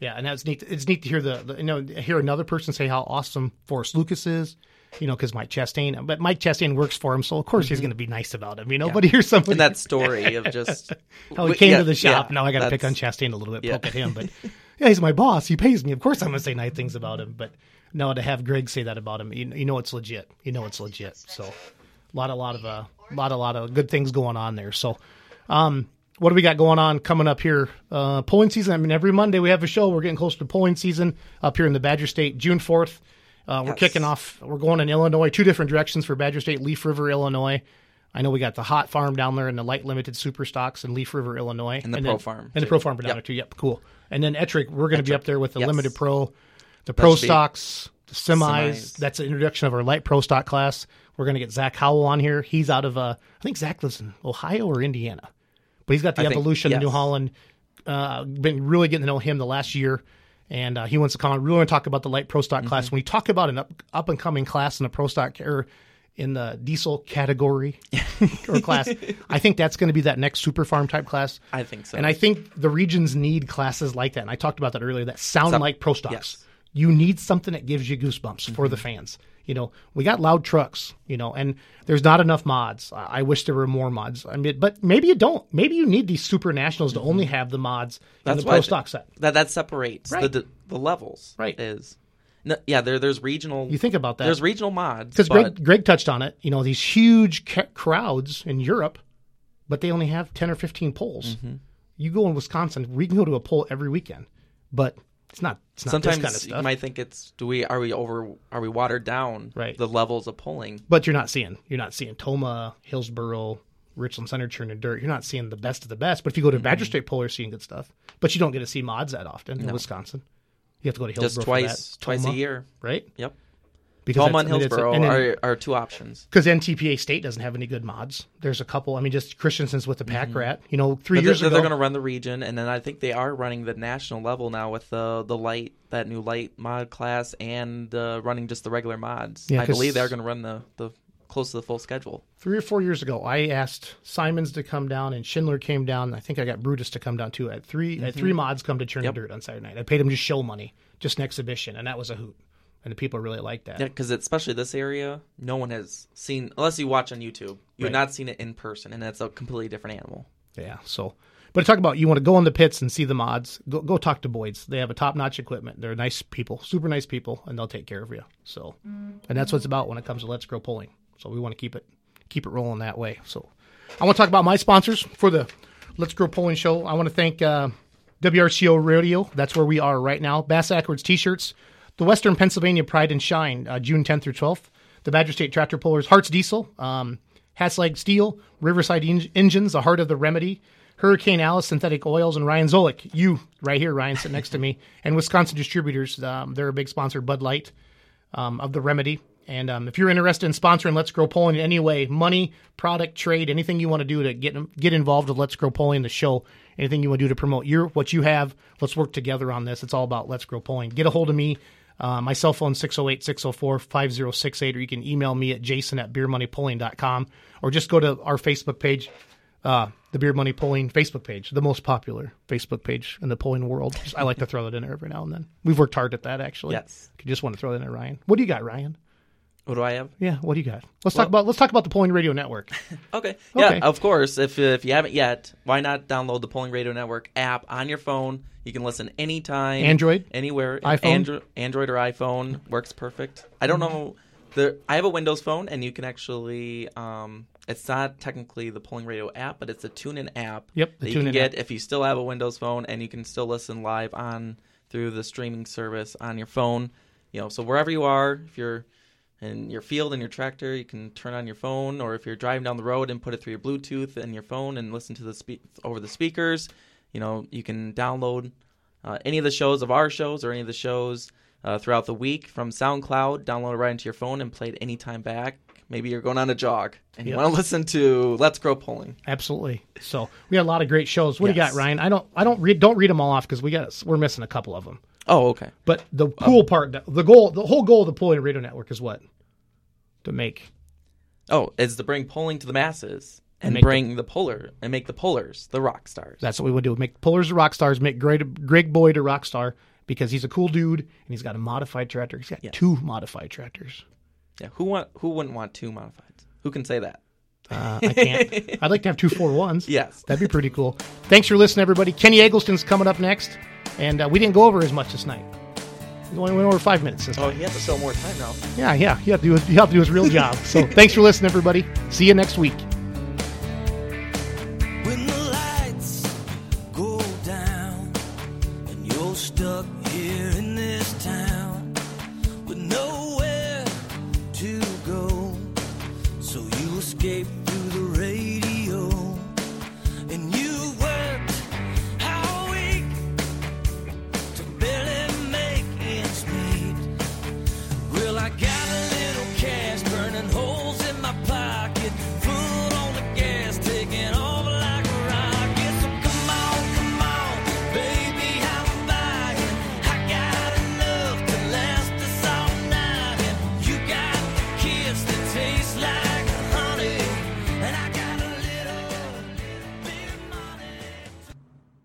Yeah, and that's neat. It's neat to hear the, the you know hear another person say how awesome Forrest Lucas is. You know, because Mike Chastain, but Mike Chastain works for him, so of course he's going to be nice about him. You know, but here's something And that story of (laughs) just how he came yeah, to the shop. yeah, now I got to pick on Chastain a little bit, Yeah. poke at him, but yeah, he's my boss. He pays me. Of course, I'm going to say nice things about him. But no, to have Greg say that about him, you, you know, it's legit. You know, it's legit. So, a lot, a lot of, a lot, a lot of good things going on there. So, um, what do we got going on coming up here? Uh, pulling season. I mean, every Monday we have a show. We're getting close to pulling season up here in the Badger State, June fourth. Uh, we're Yes. kicking off. We're going in Illinois, two different directions for Badger State, Leaf River, Illinois. I know we got the hot farm down there and the light limited super stocks in Leaf River, Illinois, And the then- pro farm, and the pro farm down Yep. there too. Yep, cool. And then Ettrick, we're going to be up there with the yes. limited pro, the pro stocks, the semis. Semis. That's the introduction of our light pro stock class. We're going to get Zach Howell on here. He's out of uh, I think Zach lives in Ohio or Indiana, but he's got the I think- evolution in New. Holland. Uh, been really getting to know him the last year, and uh, he wants to come on. We want to talk about the light pro stock Mm-hmm. class. When we talk about an up up and coming class in the pro stock or in the diesel category (laughs) or class, I think that's going to be that next super farm type class. I think so. And I think the regions need classes like that. And I talked about that earlier. That sound Some- like pro stocks. yes. You need something that gives you goosebumps for the fans. You know, we got loud trucks. You know, and there's not enough mods. I I wish there were more mods. I mean, but maybe you don't. Maybe you need these super nationals to only have the mods in That's the what pro stock set. that that separates Right. the, the the levels. Right. Is no, yeah. There there's regional. You think about that. There's regional mods Because but Greg, Greg touched on it. You know, these huge ca- crowds in Europe, but they only have 10 or 15 pulls. Mm-hmm. You go in Wisconsin, we can go to a pull every weekend, but it's not, it's not sometimes this kind of you might think it's do we are we over are we watered down Right. the levels of pulling. but you're not seeing, you're not seeing Tomah, Hillsboro, Richland Center, Churn and Dirt. You're not seeing the best of the best. But if you go to Mm-hmm. Badger State pull, you're seeing good stuff. But you don't get to see mods that often in Wisconsin. You have to go to Hillsboro Just twice twice a year. right? Yep. Because and I mean, Hillsboro are, are two options. because NTPA State doesn't have any good mods. There's a couple. I mean, just Christensen's with the Pack Rat. You know, 3 Mm-hmm. But years they're, ago, they're going to run the region, and then I think they are running the national level now with the the light that new light mod class and uh, running just the regular mods. Yeah, I believe they're going to run the the close to the full schedule. three or four years ago, I asked Simons to come down, and Schindler came down. I think I got Brutus to come down too. I had 3 I had three mods come to Churn Mm-hmm. Yep. Dirt on Saturday night. I paid them just show money, just an exhibition, and that was a hoot. And the people really like that. Yeah, because especially this area, no one has seen unless you watch on YouTube. You've Right. not seen it in person, and it's a completely different animal. Yeah. So, but talk about you want to go in the pits and see the mods. Go go talk to Boyd's. They have a top notch equipment. They're nice people, super nice people, and they'll take care of you. So, and that's what it's about when it comes to Let's Grow Pulling. So we want to keep it keep it rolling that way. So, I want to talk about my sponsors for the Let's Grow Pulling Show. I want to thank uh, WRCO Radio. That's where we are right now. Bass Ackwards T-shirts. The Western Pennsylvania Pride and Shine, uh, June 10th through 12th. The Badger State Tractor Pullers, Hearts Diesel, um, Haslag Steel, Riverside en- Engines, The Heart of the Remedy, Hurricane Alice Synthetic Oils, and Ryan Zolik. You right here, Ryan, sitting next to me, (laughs) and Wisconsin Distributors. Um, they're a big sponsor, Bud Light, um, of the Remedy. And um, if you're interested in sponsoring Let's Grow Pulling in any way, money, product, trade, anything you want to do to get get involved with Let's Grow Pulling, the show, anything you want to do to promote your what you have, let's work together on this. It's all about Let's Grow Pulling. Get a hold of me. Uh, my cell phone 608-604-5068 or you can email me at jason at beermoneypulling.com or just go to our facebook page uh, the beer money pulling facebook page the most popular facebook page in the pulling world. I like to throw that in there every now and then. We've worked hard at that actually. Yes. you just want to throw that in there ryan. What do you got ryan What do I have? yeah what do you got let's talk about let's talk about the pulling radio network (laughs) Okay. Yeah, Okay. of course. If if you haven't yet, why not download the Pulling Radio Network app on your phone? You can listen anytime, Android? anywhere, iPhone? Andro- Android or iPhone works perfect. I don't know. The I have a Windows phone, and you can actually. Um, it's not technically the Pulling Radio app, but it's a TuneIn app. Yep, the that you can get app. if you still have a Windows phone, and you can still listen live on through the streaming service on your phone. You know, so wherever you are, if you're in your field and your tractor, you can turn on your phone, or if you're driving down the road and put it through your Bluetooth and your phone and listen to the spe- over the speakers. You know, you can download uh, any of the shows of our shows or any of the shows uh, throughout the week from SoundCloud. Download it right into your phone and play it anytime back. Maybe you're going on a jog and you Yep. want to listen to Let's Grow Pulling. absolutely so we got a lot of great shows what do you got ryan i don't i don't read don't read them all off because we got we're missing a couple of them Oh, okay. but the cool part the goal the whole goal of the pulling radio network is what to make Oh, is to bring pulling to the masses and, the- bring the, polar and make the pullers the rock stars. That's what we would do. Make Pullers a rock stars. Make Greg, Greg Boyd a rock star because he's a cool dude and he's got a modified tractor. He's got Yes. two modified tractors. yeah, who want who wouldn't want two modifieds? Who can say that? Uh, I can't. (laughs) I'd like to have two four ones. Yes. that'd be pretty cool. Thanks for listening, everybody. Kenny Eggleston's coming up next, and uh, we didn't go over as much this night. We only went over five minutes this Oh, time. he has to sell more time now. Yeah, yeah. You have to do. You have to do his real job. So (laughs) thanks for listening, everybody. See you next week.